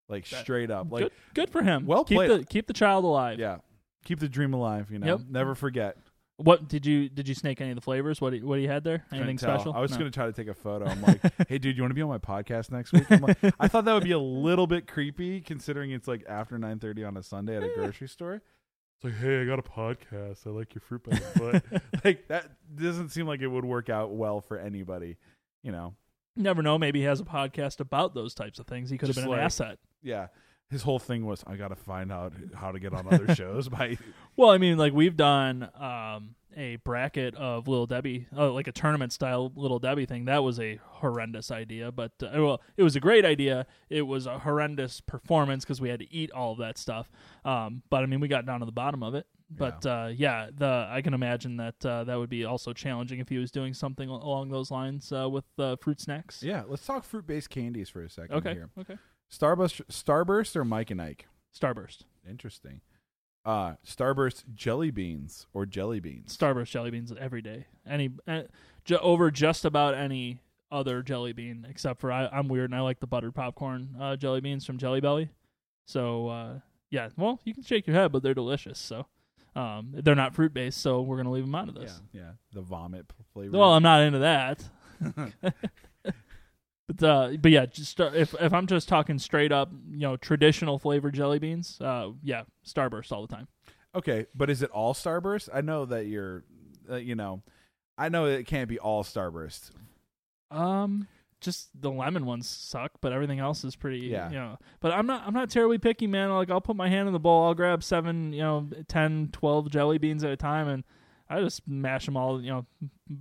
like That- straight up, like good, good for him. Well keep played. the keep the child alive. yeah, keep the dream alive. You know, Yep. never forget. What did you did you snake any of the flavors? What he, what he had there? Anything tell. special? I was No. gonna try to take a photo. I'm <laughs> like, hey, dude, you want to be on my podcast next week? I'm like, I thought that would be a little bit creepy, considering it's like after 9:30 on a Sunday at a eh. grocery store. It's like, hey, I got a podcast. I like your fruit by the foot. like that doesn't seem like it would work out well for anybody. You know, never know. Maybe he has a podcast about those types of things. He could have Just been an like- asset. yeah. His whole thing was, I got to find out how to get on other <laughs> shows by Well, I mean, like we've done um, a bracket of Little Debbie, uh, like a tournament style Little Debbie thing. That was a horrendous idea, but uh, well, it was a great idea. It was a horrendous performance because we had to eat all of that stuff. Um, but I mean, we got down to the bottom of it. But yeah, uh, yeah the I can imagine that uh, that would be also challenging if he was doing something along those lines uh, with uh, fruit snacks. Yeah, let's talk fruit based candies for a second Okay. here. Okay. Starburst Starburst or Mike and Ike? Starburst. Interesting. Uh Starburst jelly beans or jelly beans. Starburst jelly beans every day. Any uh, ju- over just about any other jelly bean except for I, I'm weird and I like the buttered popcorn uh, jelly beans from Jelly Belly. So uh, yeah, well you can shake your head, but they're delicious. So um, they're not fruit based, so we're gonna leave them out of this. yeah. The vomit flavor. Well, I'm not into that. <laughs> <laughs> but uh, but yeah, just uh, if if I'm just talking straight up, you know, traditional flavored jelly beans, uh, yeah, Starburst all the time. okay, but is it all Starburst? I know that you're, uh, you know, I know it can't be all Starburst. Um, just the lemon ones suck, but everything else is pretty. Yeah. You know, but I'm not. I'm not terribly picky, man. Like I'll put my hand in the bowl. I'll grab seven, you know, 10, 12 jelly beans at a time, and I just mash them all. You know,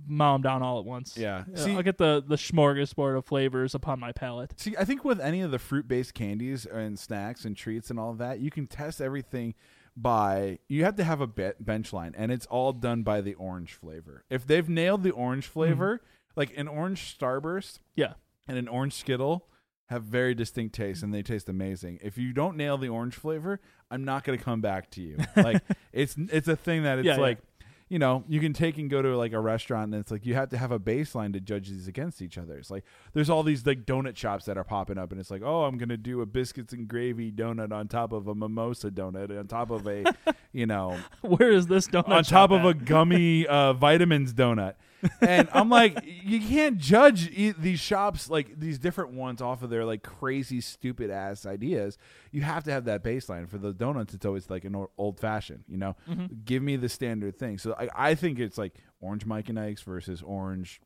mow them down all at once. Yeah. See, I'll get the the smorgasbord of flavors upon my palate. See, I think with any of the fruit based candies and snacks and treats and all of that, you can test everything by you have to have a be- bench line, and it's all done by the orange flavor. If they've nailed the orange mm-hmm. flavor, like an orange Starburst, Yeah. and an orange Skittle have very distinct tastes, and they taste amazing. If you don't nail the orange flavor, I'm not going to come back to you. <laughs> Like it's it's a thing that it's Yeah, yeah. like. You know, you can take and go to like a restaurant, and it's like you have to have a baseline to judge these against each other. It's like there's all these like donut shops that are popping up, and it's like, oh, I'm gonna do a biscuits and gravy donut on top of a mimosa donut, on top of a, <laughs> you know, Where is this donut? on top of at? a gummy uh, vitamins donut. And I'm like, you can't judge e- these shops like these different ones off of their like crazy stupid ass ideas. You have to have that baseline for the donuts. It's always like an old fashioned, you know. Mhm. Give me the standard thing. So I, I think it's like orange Mike and Ike's versus orange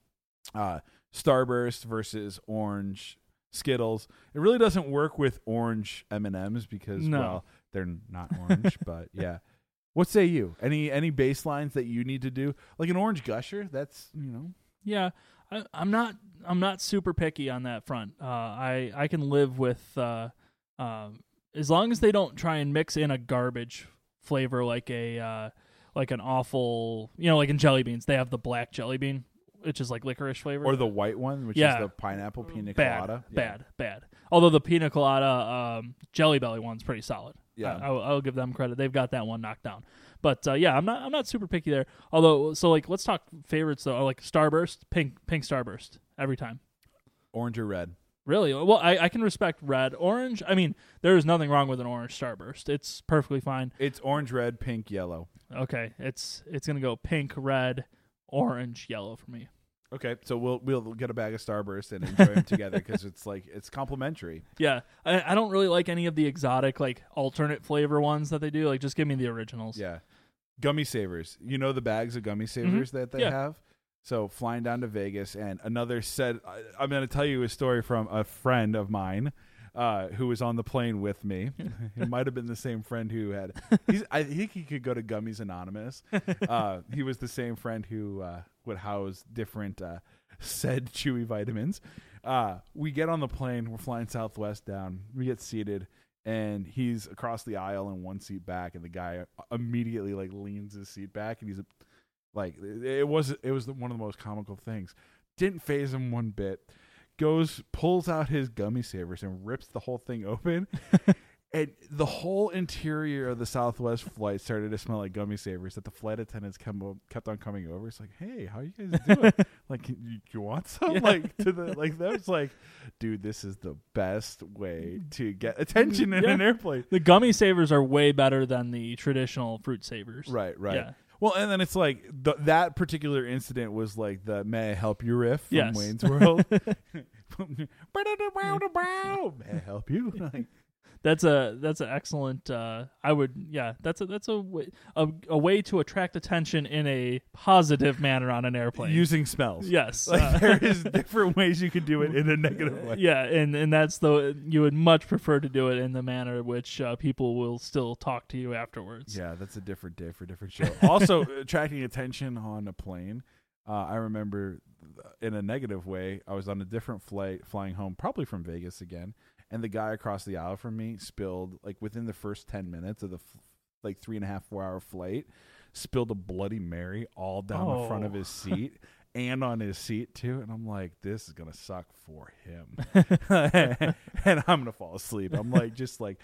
uh, Starburst versus orange Skittles. It really doesn't work with orange M and M's because No. well they're not orange, <laughs> but yeah. What say you? Any any baselines that you need to do? Like an orange gusher, that's you know Yeah, I, I'm not. I'm not super picky on that front. Uh, I I can live with uh, um, as long as they don't try and mix in a garbage flavor like a uh, like an awful you know like in jelly beans they have the black jelly bean which is like licorice flavor or the white one, which Yeah. is the pineapple pina bad colada. Yeah. bad bad. Although the pina colada um, jelly belly one's pretty solid. Yeah. I, I'll, I'll give them credit. They've got that one knocked down. But uh, yeah, I'm not I'm not super picky there. Although, so like let's talk favorites though. Like Starburst, pink pink Starburst every time. Orange or red? Really? Well, I, I can respect red, orange. I mean, there is nothing wrong with an orange Starburst. It's perfectly fine. It's orange, red, pink, yellow. Okay, it's it's gonna go pink, red, orange, yellow for me. Okay, so we'll we'll get a bag of Starburst and enjoy them together because it's like it's complimentary. <laughs> Yeah, I, I don't really like any of the exotic like alternate flavor ones that they do. Like, just give me the originals. Yeah, gummy savers. You know the bags of gummy savers that they Mm-hmm. Yeah. have. So flying down to Vegas and another said, I, I'm going to tell you a story from a friend of mine. Uh, who was on the plane with me. <laughs> it might have been the same friend who had. <laughs> He's, I think he could go to Gummies Anonymous. Uh, he was the same friend who uh, would house different uh, said chewy vitamins. Uh, we get on the plane. We're flying Southwest down. We get seated, and he's across the aisle and one seat back, and the guy immediately like leans his seat back, and he's like, it was it was one of the most comical things. Didn't phase him one bit. Goes pulls out his gummy savers and rips the whole thing open. <laughs> and the whole interior of the Southwest flight started to smell like gummy savers. That the flight attendants come, kept on coming over. It's like, hey, how you guys doing? <laughs> like, you, you want some? Yeah. Like to the like that was like, dude, this is the best way to get attention in Yeah. an airplane. The gummy savers are way better than the traditional fruit savers. Right, right. Yeah. Well, and then it's like the, that particular incident was like the "May I help you" riff from Yes. Wayne's World. <laughs> <laughs> May I help you? <laughs> Like, That's a that's an excellent. Uh, I would yeah. That's a that's a way, a, a way to attract attention in a positive manner on an airplane. using smells. yes. Like uh, there is different ways you could do it in a negative <laughs> way. yeah, and and that's the you would much prefer to do it in the manner which uh, people will still talk to you afterwards. Yeah, that's a different day for a different show. Also, <laughs> attracting attention on a plane. Uh, I remember in a negative way, I was on a different flight flying home, probably from Vegas again, and the guy across the aisle from me spilled like within the first ten minutes of the f- like three and a half four hour flight, spilled a Bloody Mary all down the front of Oh. his seat. And on his seat too, and I'm like, this is gonna suck for him, <laughs> and I'm gonna fall asleep. I'm like, just like,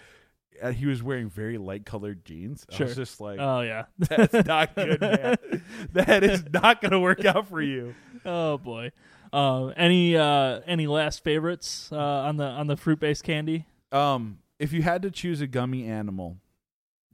and he was wearing very light colored jeans. Sure. I was just like, Oh yeah. <laughs> that's not good, man. <laughs> that is not going to work out for you. oh boy. Uh, any uh, any last favorites uh, on the on the fruit based candy? Um, if you had to choose a gummy animal,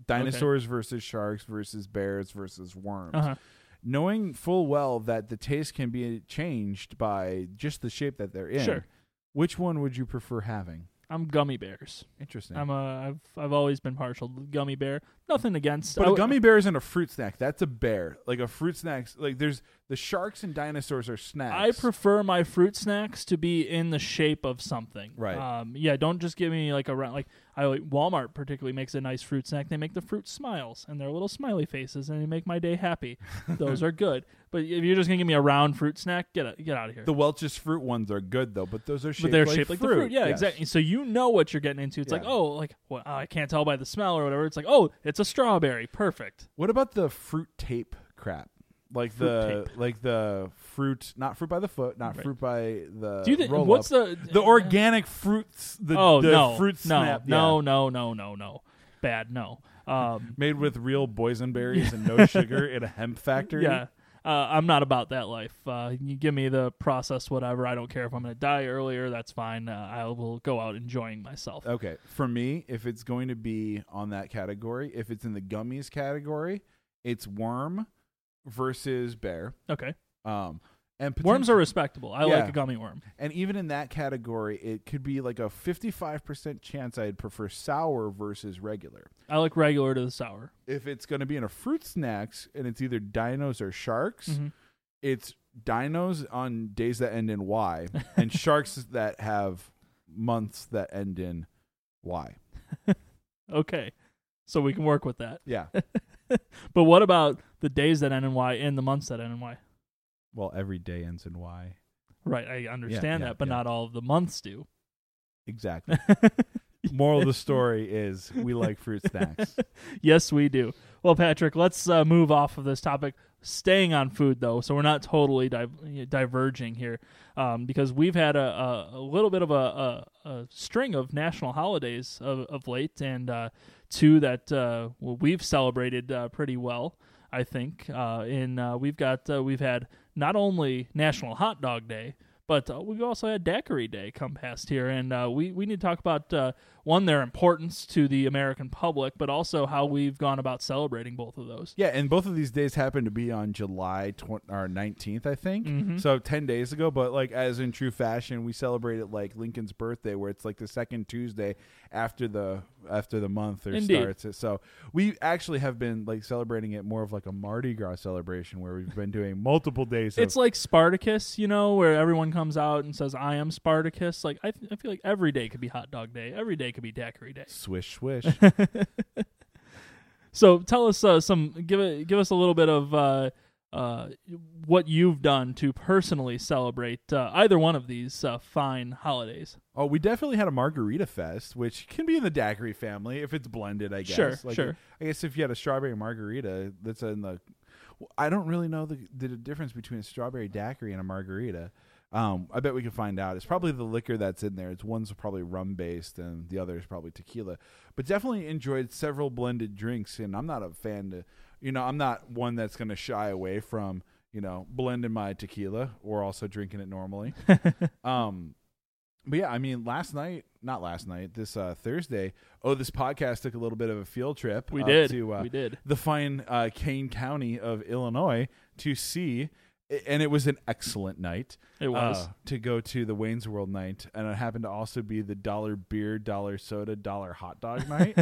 dinosaurs versus sharks versus bears versus worms, Uh-huh. knowing full well that the taste can be changed by just the shape that they're in, Sure. which one would you prefer having? I'm gummy bears. Interesting. I'm a I've I've always been partial to gummy bear. Nothing against. but I a w- gummy bear isn't a fruit snack. That's a bear. Like a fruit snack. Like there's the sharks and dinosaurs are snacks. I prefer my fruit snacks to be in the shape of something. Right. Um, yeah. Don't just give me like a round. Like I like Walmart particularly makes a nice fruit snack. They make the fruit smiles and they're little smiley faces and they make my day happy. <laughs> Those are good. But if you're just gonna give me a round fruit snack, get a, get out of here. The Welch's fruit ones are good though, but those are shaped but they're like shaped like fruit. the fruit. Yeah, Yes. exactly. So you know what you're getting into. It's like, oh, like well, I can't tell by the smell or whatever. It's like, oh, it's a strawberry. Perfect. What about the fruit tape crap? Like Fruit the tape. like the fruit, not fruit by the foot, not Right. fruit by the. Do you think roll what's up. the the organic fruits? The, oh the no fruit no snap, no yeah. no no no no bad no um <laughs> made with real boysenberries and no sugar <laughs> in a hemp factory. yeah uh, I'm not about that life. Uh, you give me the process whatever. I don't care if I'm going to die earlier. That's fine. Uh, I will go out enjoying myself. Okay, for me, if it's going to be on that category, if it's in the gummies category, it's worm versus bear. Okay. Um, and Worms are respectable. I Yeah. like a gummy worm. And even in that category, it could be like a 55% chance I'd prefer sour versus regular. I like regular to the sour. If it's going to be in a fruit snacks and it's either dinos or sharks, Mhm. it's dinos on days that end in Y <laughs> and sharks that have months that end in Y. <laughs> Okay. So we can work with that. Yeah. <laughs> But what about the days that end in Y and the months that end in Y? well, every day ends in Y. Right. I understand yeah, that, but yeah. not all of the months do. Exactly. <laughs> Moral of the story is we like fruit snacks. <laughs> yes, we do. Well, Patrick, let's uh, move off of this topic. Staying on food, though, so we're not totally di- diverging here, um, because we've had a, a, a little bit of a, a, a string of national holidays of, of late, and uh, two that uh, well, we've celebrated uh, pretty well. I think. Uh, in uh, we've got we've had not only National Hot Dog Day, but we've also had Daiquiri Day come past here, and we we need to talk about one their importance to the American public, but also how we've gone about celebrating both of those. Yeah, and both of these days happen to be on July 20, or 19th, I think. Mhm. So 10 days ago, but like as in true fashion, we celebrated like Lincoln's birthday where it's like the second Tuesday after the after the month or Indeed. starts. So we actually have been like celebrating it more of like a Mardi Gras celebration where we've been doing multiple days It's of like Spartacus, you know, where everyone comes out and says, "I am Spartacus." Like I, I feel like every day could be hot dog day. Every day could be daiquiri day. swish swish. <laughs> So tell us uh, some, give it, give us a little bit of uh, uh, what you've done to personally celebrate uh, either one of these uh, fine holidays. oh, we definitely had a margarita fest, which can be in the daiquiri family if it's blended, I guess. Sure, Like, sure. I guess if you had a strawberry margarita, that's in the. I don't really know the the difference between a strawberry daiquiri and a margarita. Um, I bet we can find out. It's probably the liquor that's in there. It's one's probably rum based, and the other is probably tequila. But definitely enjoyed several blended drinks, and I'm not a fan to, you know, I'm not one that's going to shy away from, you know, blending my tequila or also drinking it normally. <laughs> um, but yeah, I mean, last night, not last night, this uh, Thursday. Oh, this podcast took a little bit of a field trip. We up did, to uh, we did. the fine uh, Kane County of Illinois to see, and it was an excellent night. It was. uh, to go to the Wayne's World night, and it happened to also be the dollar beer, dollar soda, dollar hot dog <laughs> night,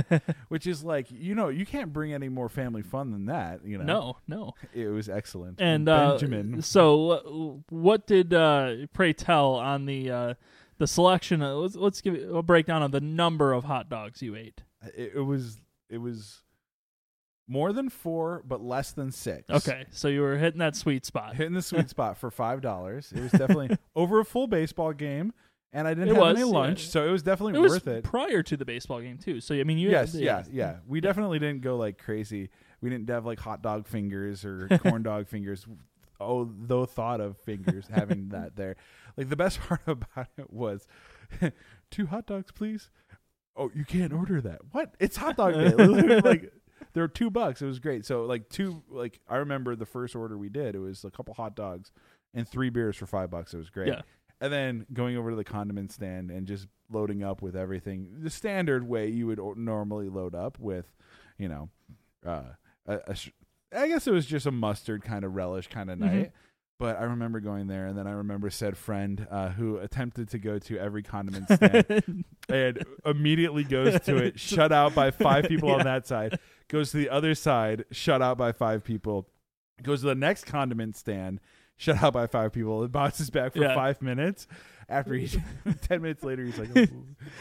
which is like you know you can't bring any more family fun than that. You know, no, no. it was excellent. And uh, Benjamin, so, uh, what did uh, pray tell on the uh, the selection? Of, let's, let's give a breakdown of the number of hot dogs you ate. it, it was it was more than four, but less than six. Okay, so you were hitting that sweet spot. hitting the sweet <laughs> spot for five dollars. It was definitely <laughs> over a full baseball game, and I didn't It have was, any yeah. lunch, so it was definitely It was worth it. prior to the baseball game too. So I mean, you yes, yeah, yeah. We definitely didn't go like crazy. We didn't have like hot dog fingers or <laughs> corn dog fingers. Oh, though thought of fingers having that there. Like the best part about it was two hot dogs, please. Oh, you can't order that. What? It's hot dog day. Literally, like there were two bucks. It was great. So like two like I remember the first order we did. It was a couple hot dogs and three beers for five bucks. It was great. Yeah. And then going over to the condiment stand and just loading up with everything the standard way you would normally load up with, you know, uh, a, a sh- I guess it was just a mustard kind of relish kind of Mhm. night. But I remember going there, and then I remember said friend uh, who attempted to go to every condiment <laughs> stand and immediately goes to it, <laughs> shut out by five people on that side, goes to the other side, shut out by five people, goes to the next condiment stand, shut out by five people, and bounces back for Yeah. five minutes. After he, <laughs> <laughs> ten minutes later, he's like, "Oh,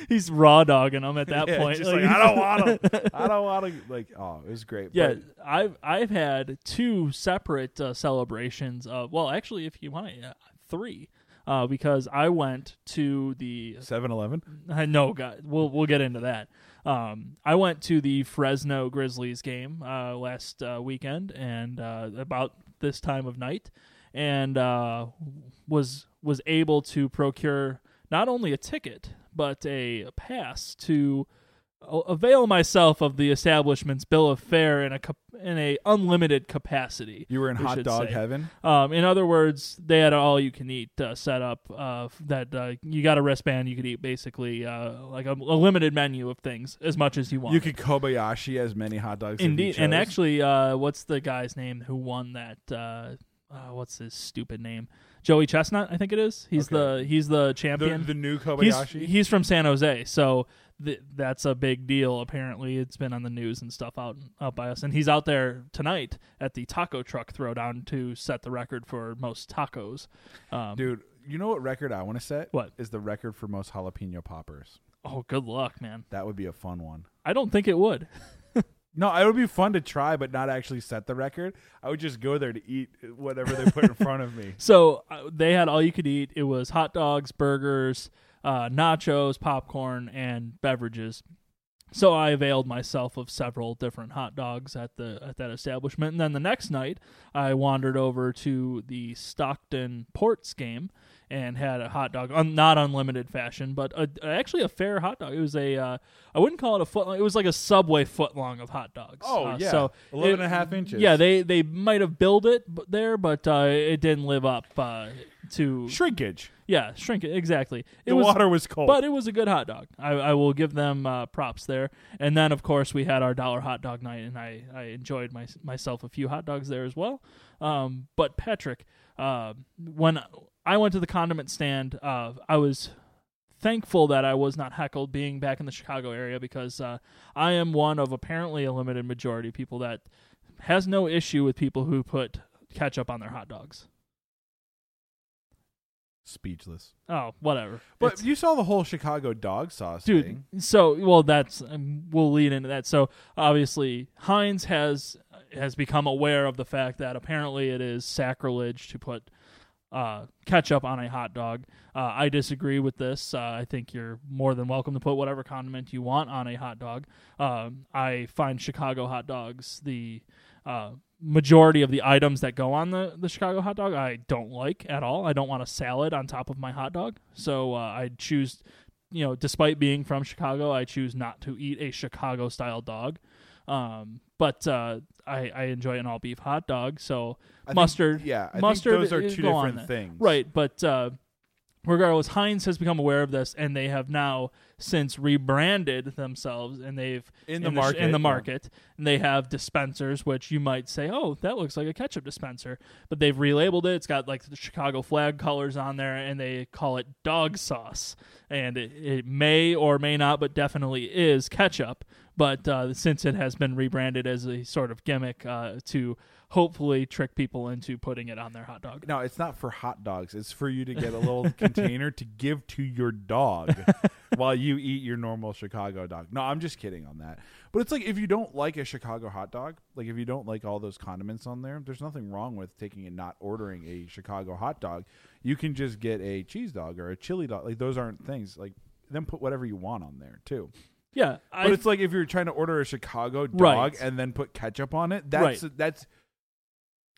He's raw dogging them at that <laughs> Yeah, point. just like, I don't want to, I don't want to. Like, oh, it was great. Yeah, But I've I've had two separate uh, celebrations of well, actually, if you want, uh, three, uh, because I went to the 7-Eleven. I know, God, we'll we'll get into that. Um, I went to the Fresno Grizzlies game uh, last uh, weekend, and uh, about this time of night, and uh, was was able to procure not only a ticket but a pass to avail myself of the establishment's bill of fare in a in a unlimited capacity. You were in we hot dog say. heaven. Um, in other words, they had all you can eat uh, set up. Uh, that uh, you got a wristband, you could eat basically uh, like a, a limited menu of things as much as you want. You could Kobayashi as many hot dogs. as you indeed, and actually, uh, what's the guy's name who won that? Uh, what's his stupid name? Joey Chestnut, I think it is. He's Okay. the he's the the, champion. the new he's Kobayashi. he's from San Jose, so th- that's a big deal. Apparently, it's been on the news and stuff out out by us, and he's out there tonight at the taco truck throwdown to set the record for most tacos. Um, Dude, you know what record I want to set? What? is the record for most jalapeno poppers? oh, good luck, man. That would be a fun one. I don't think it would. <laughs> No, it would be fun to try, but not actually set the record. I would just go there to eat whatever they put in front of me. <laughs> So uh, they had all you could eat. It was hot dogs, burgers, uh, nachos, popcorn, and beverages. So I availed myself of several different hot dogs at the at that establishment, and then the next night I wandered over to the Stockton Ports game and had a hot dog, un- not unlimited fashion, but a, actually a fair hot dog. It was a uh, I wouldn't call it a foot long. It was like a Subway foot long of hot dogs. Oh Uh, yeah, so 11 and a half inches. yeah, they they might have built it there, but uh, it didn't live up uh, to Shrinkage. yeah shrink it exactly. It the was water was cold. but it was a good hot dog. I, I will give them uh, props there. And then, of course, we had our dollar hot dog night, and I, I enjoyed my, myself a few hot dogs there as well. Um, but Patrick, uh, when I went to the condiment stand, uh, I was thankful that I was not heckled being back in the Chicago area because uh, I am one of apparently a limited majority of people that has no issue with people who put ketchup on their hot dogs. Speechless. Oh, whatever. But It's- you saw the whole Chicago dog sauce dude thing. so well that's um, we'll lead into that so obviously heinz has has become aware of the fact that apparently it is sacrilege to put uh, ketchup on a hot dog uh, i disagree with this uh, i think you're more than welcome to put whatever condiment you want on a hot dog um, i find chicago hot dogs the uh, majority of the items that go on the, the Chicago hot dog I don't like at all. I don't want a salad on top of my hot dog. So uh, I choose, you know, despite being from Chicago, I choose not to eat a Chicago style dog. Um, but uh, I, I enjoy an all beef hot dog. So I think- mustard, yeah, I mustard think those are two different things. Right, but uh, regardless, Heinz has become aware of this, and they have now since rebranded themselves, and they've In the sh- market, in the yeah. market, and they have dispensers, which you might say, oh, that looks like a ketchup dispenser, but they've relabeled it. It's got like the Chicago flag colors on there, and they call it dog sauce, and it, it may or may not, but definitely is ketchup. But uh, since it has been rebranded as a sort of gimmick uh, to hopefully trick people into putting it on their hot dog. No, it's not for hot dogs. It's for you to get a little <laughs> container to give to your dog <laughs> while you eat your normal Chicago dog. No, I'm just kidding on that. But it's like if you don't like a Chicago hot dog, like if you don't like all those condiments on there, there's nothing wrong with taking and not ordering a Chicago hot dog. You can just get a cheese dog or a chili dog. Like those aren't things. Like then put whatever you want on there too. Yeah, But I, it's like if you're trying to order a Chicago dog Right. and then put ketchup on it, that's that's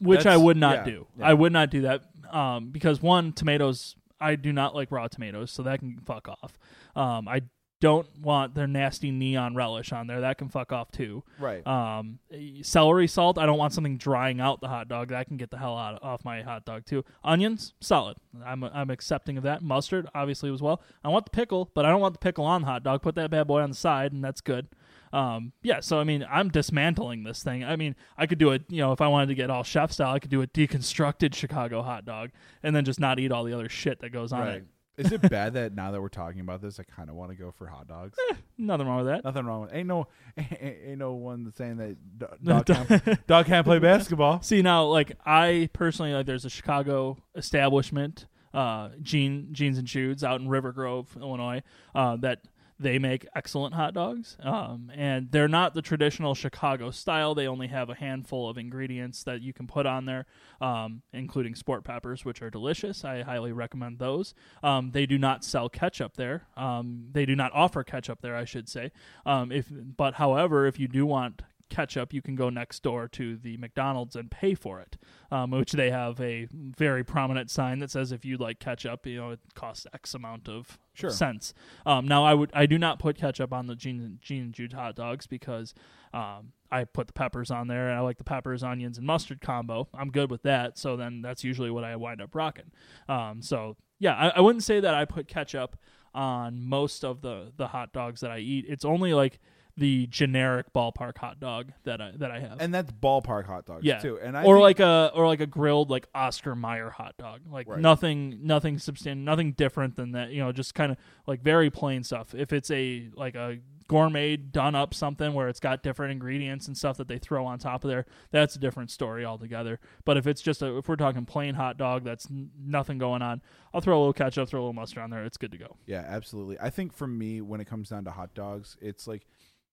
which I would not yeah, do. yeah. I would not do that um, because one, tomatoes. I do not like raw tomatoes, so that can fuck off. Um, I don't want their nasty neon relish on there. That can fuck off too. right. Um, celery salt. I don't want something drying out the hot dog. That can get the hell out of off my hot dog too. Onions, solid. I'm I'm accepting of that. Mustard, obviously as well. I want the pickle, but I don't want the pickle on the hot dog. Put that bad boy on the side, and that's good. Um, yeah. So I mean, I'm dismantling this thing. I mean, I could do it. You know, if I wanted to get all chef style, I could do a deconstructed Chicago hot dog, and then just not eat all the other shit that goes on Right. it. Is it bad that now that we're talking about this, I kind of want to go for hot dogs? Nothing wrong with that. Nothing wrong with ain't no ain't, <laughs> ain't no one saying that do- <laughs> dog can't, <laughs> dog can't play basketball. See now, like I personally like, there's a Chicago establishment, uh, Gene Gene's and Jude's out in River Grove, Illinois, uh, that they make excellent hot dogs. Um, and they're not the traditional Chicago style. They only have a handful of ingredients that you can put on there, um, including sport peppers, which are delicious. I highly recommend those. Um, they do not sell ketchup there. Um, they do not offer ketchup there, I should say. Um, if but however, if you do want ketchup, you can go next door to the McDonald's and pay for it, um, which they have a very prominent sign that says if you like ketchup, you know it costs X amount of Sure. cents. Um, now I would I do not put ketchup on the Gene Gene and Jude hot dogs because um, I put the peppers on there and I like the peppers, onions, and mustard combo. I'm good with that. So then that's usually what I wind up rocking. Um, so yeah, I, I wouldn't say that I put ketchup on most of the the hot dogs that I eat. It's only like the generic ballpark hot dog that I that I have. And that's ballpark hot dogs yeah, too. And I or think- like a or like a grilled like Oscar Mayer hot dog, like Right. nothing nothing substantial, nothing different than that. You know, just kind of like very plain stuff. If it's a like a gourmet done up something where it's got different ingredients and stuff that they throw on top of there, that's a different story altogether. But if it's just a if we're talking plain hot dog, that's n- nothing going on. I'll throw a little ketchup, throw a little mustard on there. It's good to go. Yeah, absolutely. I think for me, when it comes down to hot dogs, it's like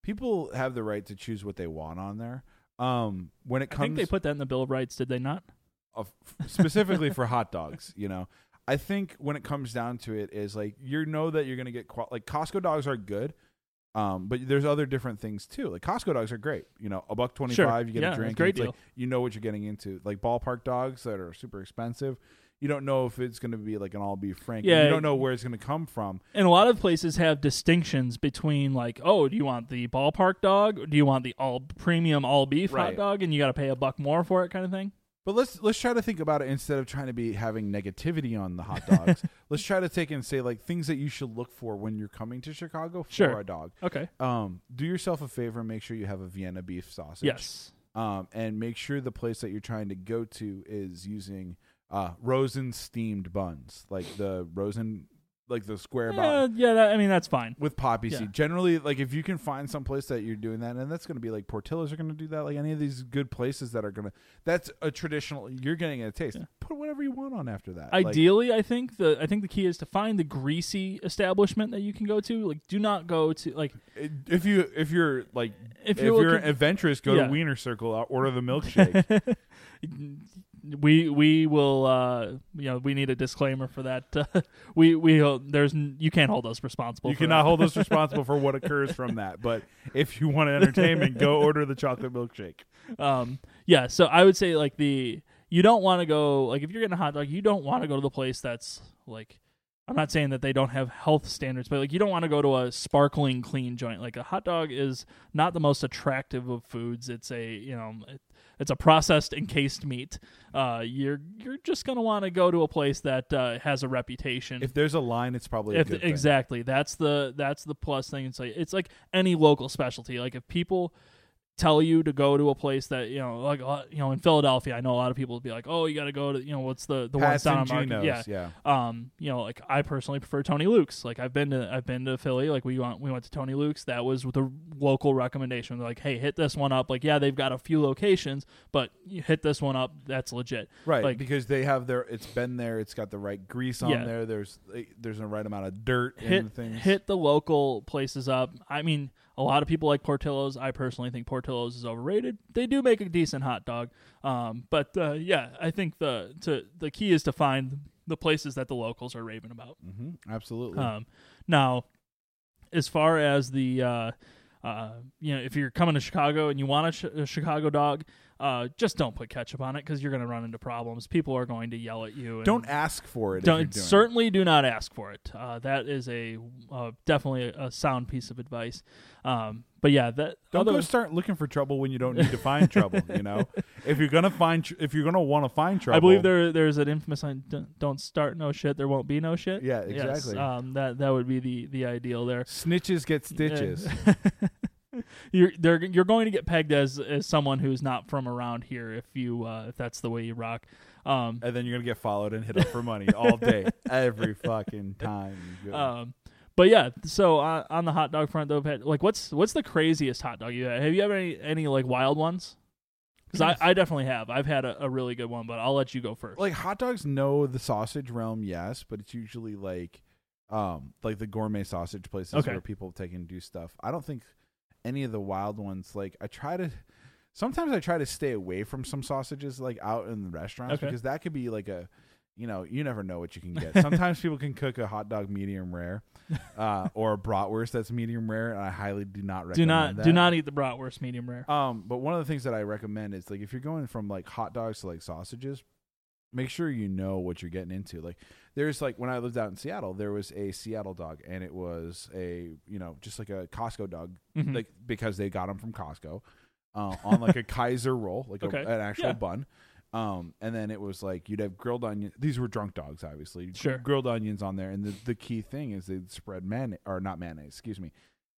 people have the right to choose what they want on there. Um, when it comes, I think they put that in the Bill of Rights, did they not? of specifically for hot dogs, you know. I think when it comes down to it is like you know that you're going to get qual- like Costco dogs are good. Um, but there's other different things too. Like Costco dogs are great. You know, a buck twenty five, you get Yeah, a drink. great it's like, deal. you know what you're getting into. Like ballpark dogs that are super expensive. You don't know if it's going to be like an all beef frank. Yeah. you don't know where it's going to come from. And a lot of places have distinctions between like, oh, do you want the ballpark dog? Or do you want the all premium all beef hot dog, and you got to pay a buck more for it, kind of thing? But let's let's try to think about it instead of trying to be having negativity on the hot dogs. <laughs> let's try to take and say like things that you should look for when you're coming to Chicago for Sure. a dog. Okay. Um, do yourself a favor and make sure you have a Vienna beef sausage. Yes. Um, and make sure the place that you're trying to go to is using uh Rosen steamed buns, like the Rosen, like the square bun Yeah, yeah that, I mean that's fine. with poppy Yeah. seed. Generally, like if you can find some place that you're doing that, and that's going to be like Portillo's are going to do that. Like any of these good places that are going to, that's a traditional. You're getting a taste. Yeah. Put whatever you want on after that. Like, Ideally, I think the I think the key is to find the greasy establishment that you can go to. Like, do not go to like if you if you're like if if you're, you're, looking, adventurous, go Yeah. to Wiener Circle, uh, order the milkshake. <laughs> <laughs> we we will uh you know we need a disclaimer for that. Uh, <laughs> we we uh, there's you can't hold us responsible. you cannot that. hold us <laughs> responsible for what occurs from that. But if you want entertainment, go <laughs> order the chocolate milkshake. um yeah so i would say like the you don't want to go like if you're getting a hot dog you don't want to go to the place that's like i'm not saying that they don't have health standards but like you don't want to go to a sparkling clean joint like a hot dog is not the most attractive of foods it's a you know it, it's a processed encased meat. Uh you're you're just going to want to go to a place that uh, has a reputation. If there's a line, it's probably a if exactly. That's the that's the plus thing. It's like it's like any local specialty. Like if people tell you to go to a place that you know like uh, you know in Philadelphia I know a lot of people would be like oh you got to go to you know what's the the one down on Market yeah yeah. um you know like I personally prefer Tony Luke's like I've been to I've been to Philly like we went we went to Tony Luke's that was the local recommendation They're like hey hit this one up like yeah they've got a few locations but you hit this one up that's legit Right, Like- because they have their. It's been there. It's got the right grease on Yeah. there. There's there's the right amount of dirt in hit the things. hit the local places up. I mean, a lot of people like Portillo's. I personally think Portillo's is overrated. They do make a decent hot dog, um, but uh, yeah, I think the to the key is to find the places that the locals are raving about. hmm absolutely. Um, now, as far as the uh, uh, you know, if you're coming to Chicago and you want a, ch- a Chicago dog, uh, just don't put ketchup on it because you're going to run into problems. People are going to yell at you. And Don't ask for it. don't doing it. certainly do not ask for it. Uh, that is a uh, definitely a, a sound piece of advice. Um, but yeah, that Don't go start looking for trouble when you don't need to find trouble. You know, <laughs> if you're gonna find, tr- if you're gonna want to find trouble, I believe there there's an infamous line: "Don't- "Don't start no shit, there won't be no shit." Yeah, Yes, exactly. um, that that would be the the ideal there. snitches get stitches. <laughs> you're they're, you're going to get pegged as as someone who's not from around here if you uh, if that's the way you rock. Um, and then you're gonna get followed and hit up for money all day, <laughs> every fucking time. You go. Um, but yeah, so uh, on the hot dog front, though, Pat, like what's what's the craziest hot dog you had? Have you ever any any like wild ones? Because. I, I definitely have. I've had a, a really good one, but I'll let you go first. like hot dogs know the sausage realm, yes, but it's usually like, um, like the gourmet sausage places Okay. where people take and do stuff. I don't think any of the wild ones. Like I try to. Sometimes I try to stay away from some sausages like out in the restaurants Okay. because that could be like a, you know, you never know what you can get. <laughs> Sometimes people can cook a hot dog medium rare, uh, or a bratwurst that's medium rare, and I highly do not recommend do not that. do not eat the bratwurst medium rare. Um, but one of the things that I recommend is like if you're going from like hot dogs to like sausages, make sure you know what you're getting into. Like there's like when I lived out in Seattle, there was a Seattle dog, and it was a you know just like a Costco dog, Mhm. like because they got them from Costco, uh, on like a <laughs> Kaiser roll, like Okay. a, an actual Yeah. bun. Um, and then it was like you'd have grilled onions. These were drunk dogs, obviously. Sure. grilled onions on there, and the the key thing is they'd spread mayonnaise or not mayonnaise, excuse me,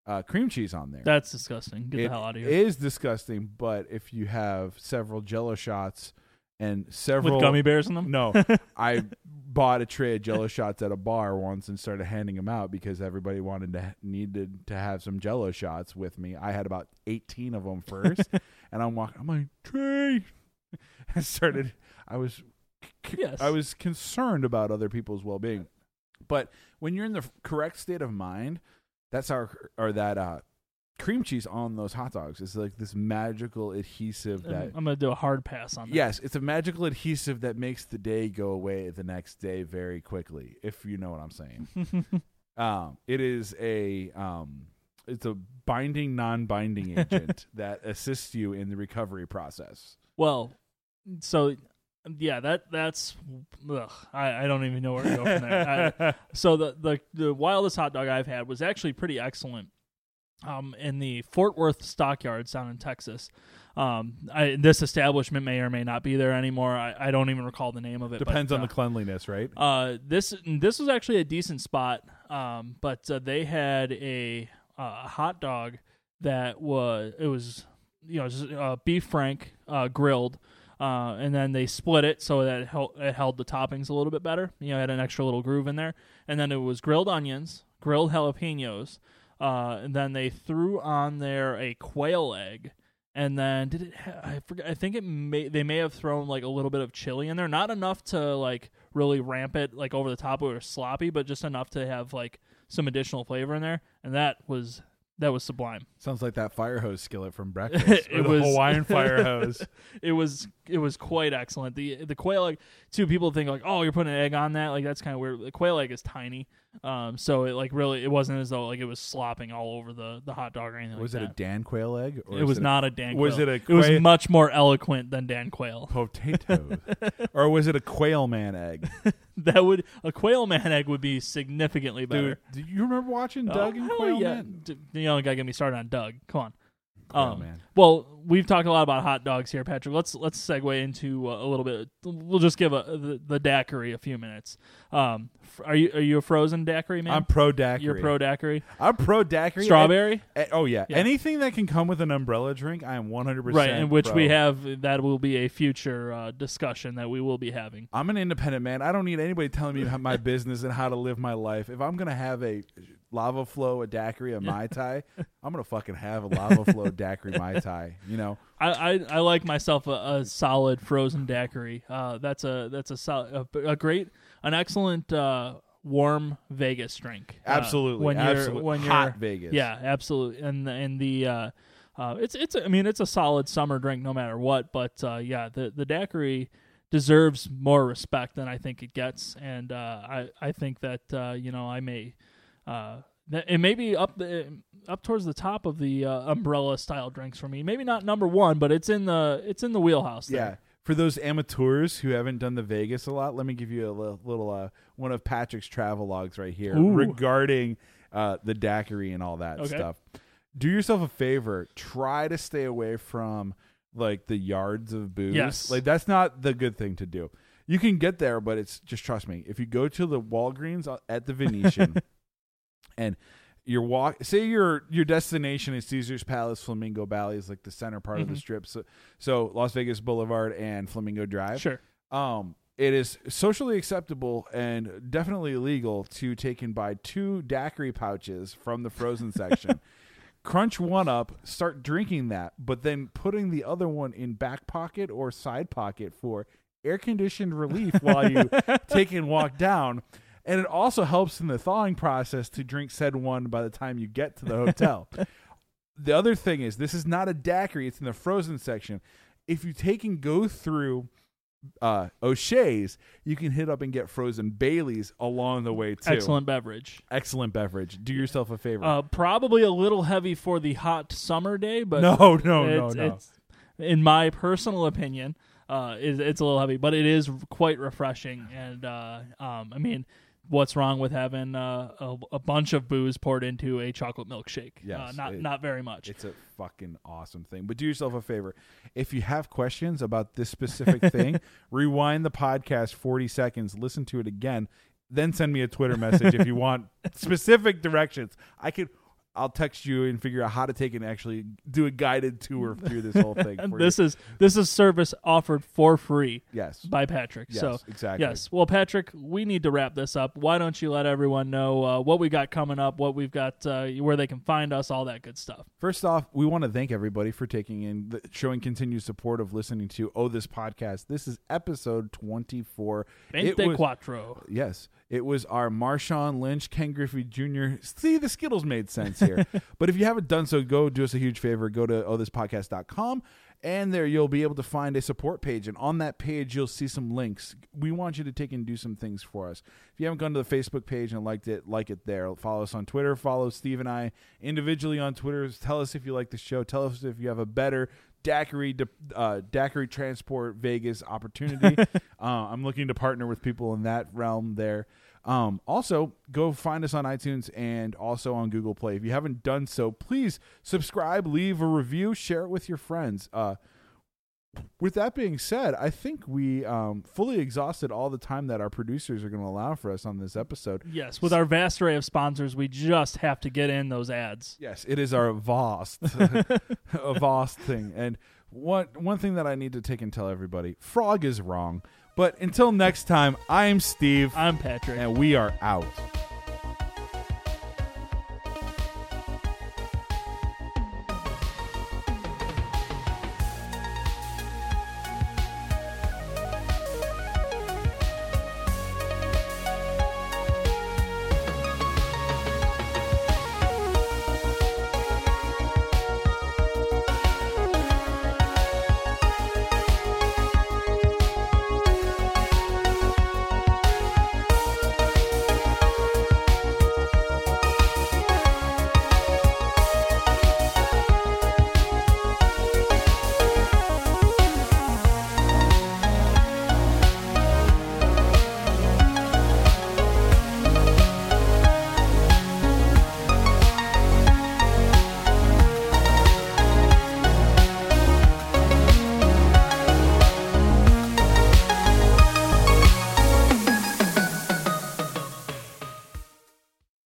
uh, cream cheese on there. That's disgusting. Get It the hell out of here. is disgusting, but if you have several Jello shots and several With gummy bears in them. no, <laughs> I bought a tray of Jello shots at a bar once and started handing them out because everybody wanted to needed to have some Jello shots with me. I had about eighteen of them first, <laughs> and I'm walking. I'm like Trey. I <laughs> started. I was. c- Yes. I was concerned about other people's well being, but when you're in the correct state of mind, that's our or that uh, cream cheese on those hot dogs is like this magical adhesive that I'm gonna do a hard pass on that. Yes, it's a magical adhesive that makes the day go away the next day very quickly, if you know what I'm saying. <laughs> um, it is a um, it's a binding non-binding <laughs> agent that assists you in the recovery process. well, so yeah, that that's ugh, I, I don't even know where to go from there. I, <laughs> so the, the the wildest hot dog I've had was actually pretty excellent. Um, in the Fort Worth Stockyards down in Texas. Um, I, this establishment may or may not be there anymore. I, I don't even recall the name of it. Depends but, on uh, the cleanliness, right? uh, this this was actually a decent spot, um, but uh, they had a uh, hot dog that was it was you know just, uh, beef frank uh, grilled, uh, and then they split it so that it held, it held the toppings a little bit better. You know, had an extra little groove in there, and then it was grilled onions, grilled jalapenos, uh, and then they threw on there a quail egg. And then did it? Ha- I forget. I think it may. They may have thrown like a little bit of chili in there, not enough to like really ramp it like over the top or sloppy, but just enough to have like some additional flavor in there. And that was that was sublime. Sounds like that fire hose skillet from <laughs> breakfast. It was- Hawaiian fire <laughs> hose. It was it was quite excellent. The the quail egg too. People think like, oh, you're putting an egg on that. Like that's kind of weird. The quail egg is tiny, um, so it like really it wasn't as though like it was slopping all over the the hot dog or anything. Was like it a that. Dan Quayle egg? Or It was a not a Dan. was Quail. it a Quail? It was much more eloquent than Dan Quayle. potato, <laughs> or was it a quail man egg? <laughs> That would a quail man egg would be significantly better. Dude, do you remember watching Oh, Doug and Quail yeah. Man? D- You don't gotta get me started on Doug. Come on. Um, Man. Well, we've talked a lot about hot dogs here, Patrick. Let's let's segue into uh, a little bit. We'll just give a, the, the daiquiri a few minutes. Um, f- are you are you a frozen daiquiri man? I'm pro daiquiri. You're pro daiquiri. I'm pro daiquiri. Strawberry, oh yeah. Yeah. anything that can come with an umbrella drink, I am 100 percent right? In which we have that will be a future uh, discussion that we will be having. I'm an independent man. I don't need anybody telling me my <laughs> business and how to live my life. If I'm gonna have a lava flow, a daiquiri, a mai <laughs> tai, I'm gonna fucking have a lava flow daiquiri mai tai. You know, <laughs> I, I, I like myself a, a solid frozen daiquiri. Uh, that's a that's a, sol- a a great an excellent uh, warm Vegas drink. Uh, absolutely, when you're absolutely. when you're hot Vegas. yeah absolutely and and the uh, uh, it's it's I mean it's a solid summer drink no matter what. But uh, yeah, the the daiquiri deserves more respect than I think it gets, and uh, I I think that uh, you know I may. Uh, that it may be up the up towards the top of the uh, umbrella style drinks for me. Maybe not number one, but it's in the it's in the wheelhouse. there. Yeah. For those amateurs who haven't done the Vegas a lot, let me give you a little, little uh, one of Patrick's travel logs right here Ooh. regarding uh, the daiquiri and all that Okay. stuff. Do yourself a favor. Try to stay away from like the yards of booze. Yes. Like that's not the good thing to do. You can get there, but it's just trust me. If you go to the Walgreens uh, at the Venetian <laughs> and your walk say your your destination is Caesar's Palace, Flamingo Valley is like the center part of the Mhm. strip. So so Las Vegas Boulevard and Flamingo Drive. Sure. Um it is socially acceptable and definitely illegal to take and buy two daiquiri pouches from the frozen <laughs> section. Crunch one up, start drinking that, but then putting the other one in back pocket or side pocket for air conditioned relief while you <laughs> take and walk down. And it also helps in the thawing process to drink said one by the time you get to the hotel. <laughs> the other thing is, this is not a daiquiri, it's in the frozen section. If you take and go through uh, O'Shea's, you can hit up and get frozen Baileys along the way, too. Excellent beverage. Excellent beverage. Do yourself a favor. Uh, probably a little heavy for the hot summer day, but no, no, no, it's, no. it's in my personal opinion, uh, it, it's a little heavy, but it is quite refreshing. And uh, um, I mean, what's wrong with having uh, a, a bunch of booze poured into a chocolate milkshake? uh, not it- not very much. It's a fucking awesome thing. But do yourself a favor. If you have questions about this specific thing, <laughs> rewind the podcast 40 seconds, listen to it again, then send me a Twitter message if you want <laughs> specific directions. I could I'll text you and figure out how to take and actually do a guided tour through this whole thing. <laughs> This is this is service offered for free yes. by Patrick. Yes, so exactly. Yes. Well, Patrick, we need to wrap this up. Why don't you let everyone know uh, what we got coming up, what we've got, uh, where they can find us, all that good stuff. First off, we want to thank everybody for taking in the showing continued support of listening to Oh This Podcast. This is episode 24. It Vente was- Quattro. Yes, it was our Marshawn Lynch, Ken Griffey Jr. See, the Skittles made sense here. <laughs> but if you haven't done so, go do us a huge favor. Go to ohthispodcast.com, and there you'll be able to find a support page. And on that page, you'll see some links. We want you to take and do some things for us. If you haven't gone to the Facebook page and liked it, like it there. Follow us on Twitter. Follow Steve and I individually on Twitter. Tell us if you like the show. Tell us if you have a better daiquiri uh, daiquiri transport Vegas opportunity. <laughs> uh, I'm looking to partner with people in that realm there. Um, also, go find us on iTunes and also on Google Play. If you haven't done so, please subscribe, leave a review, share it with your friends. Uh, with that being said, I think we um, fully exhausted all the time that our producers are going to allow for us on this episode. Yes, with our vast array of sponsors, we just have to get in those ads. Yes, it is our vast, <laughs> <laughs> a vast thing. And one one thing that I need to take and tell everybody: Frog is wrong. But until next time, I am Steve, I'm Patrick. and we are out.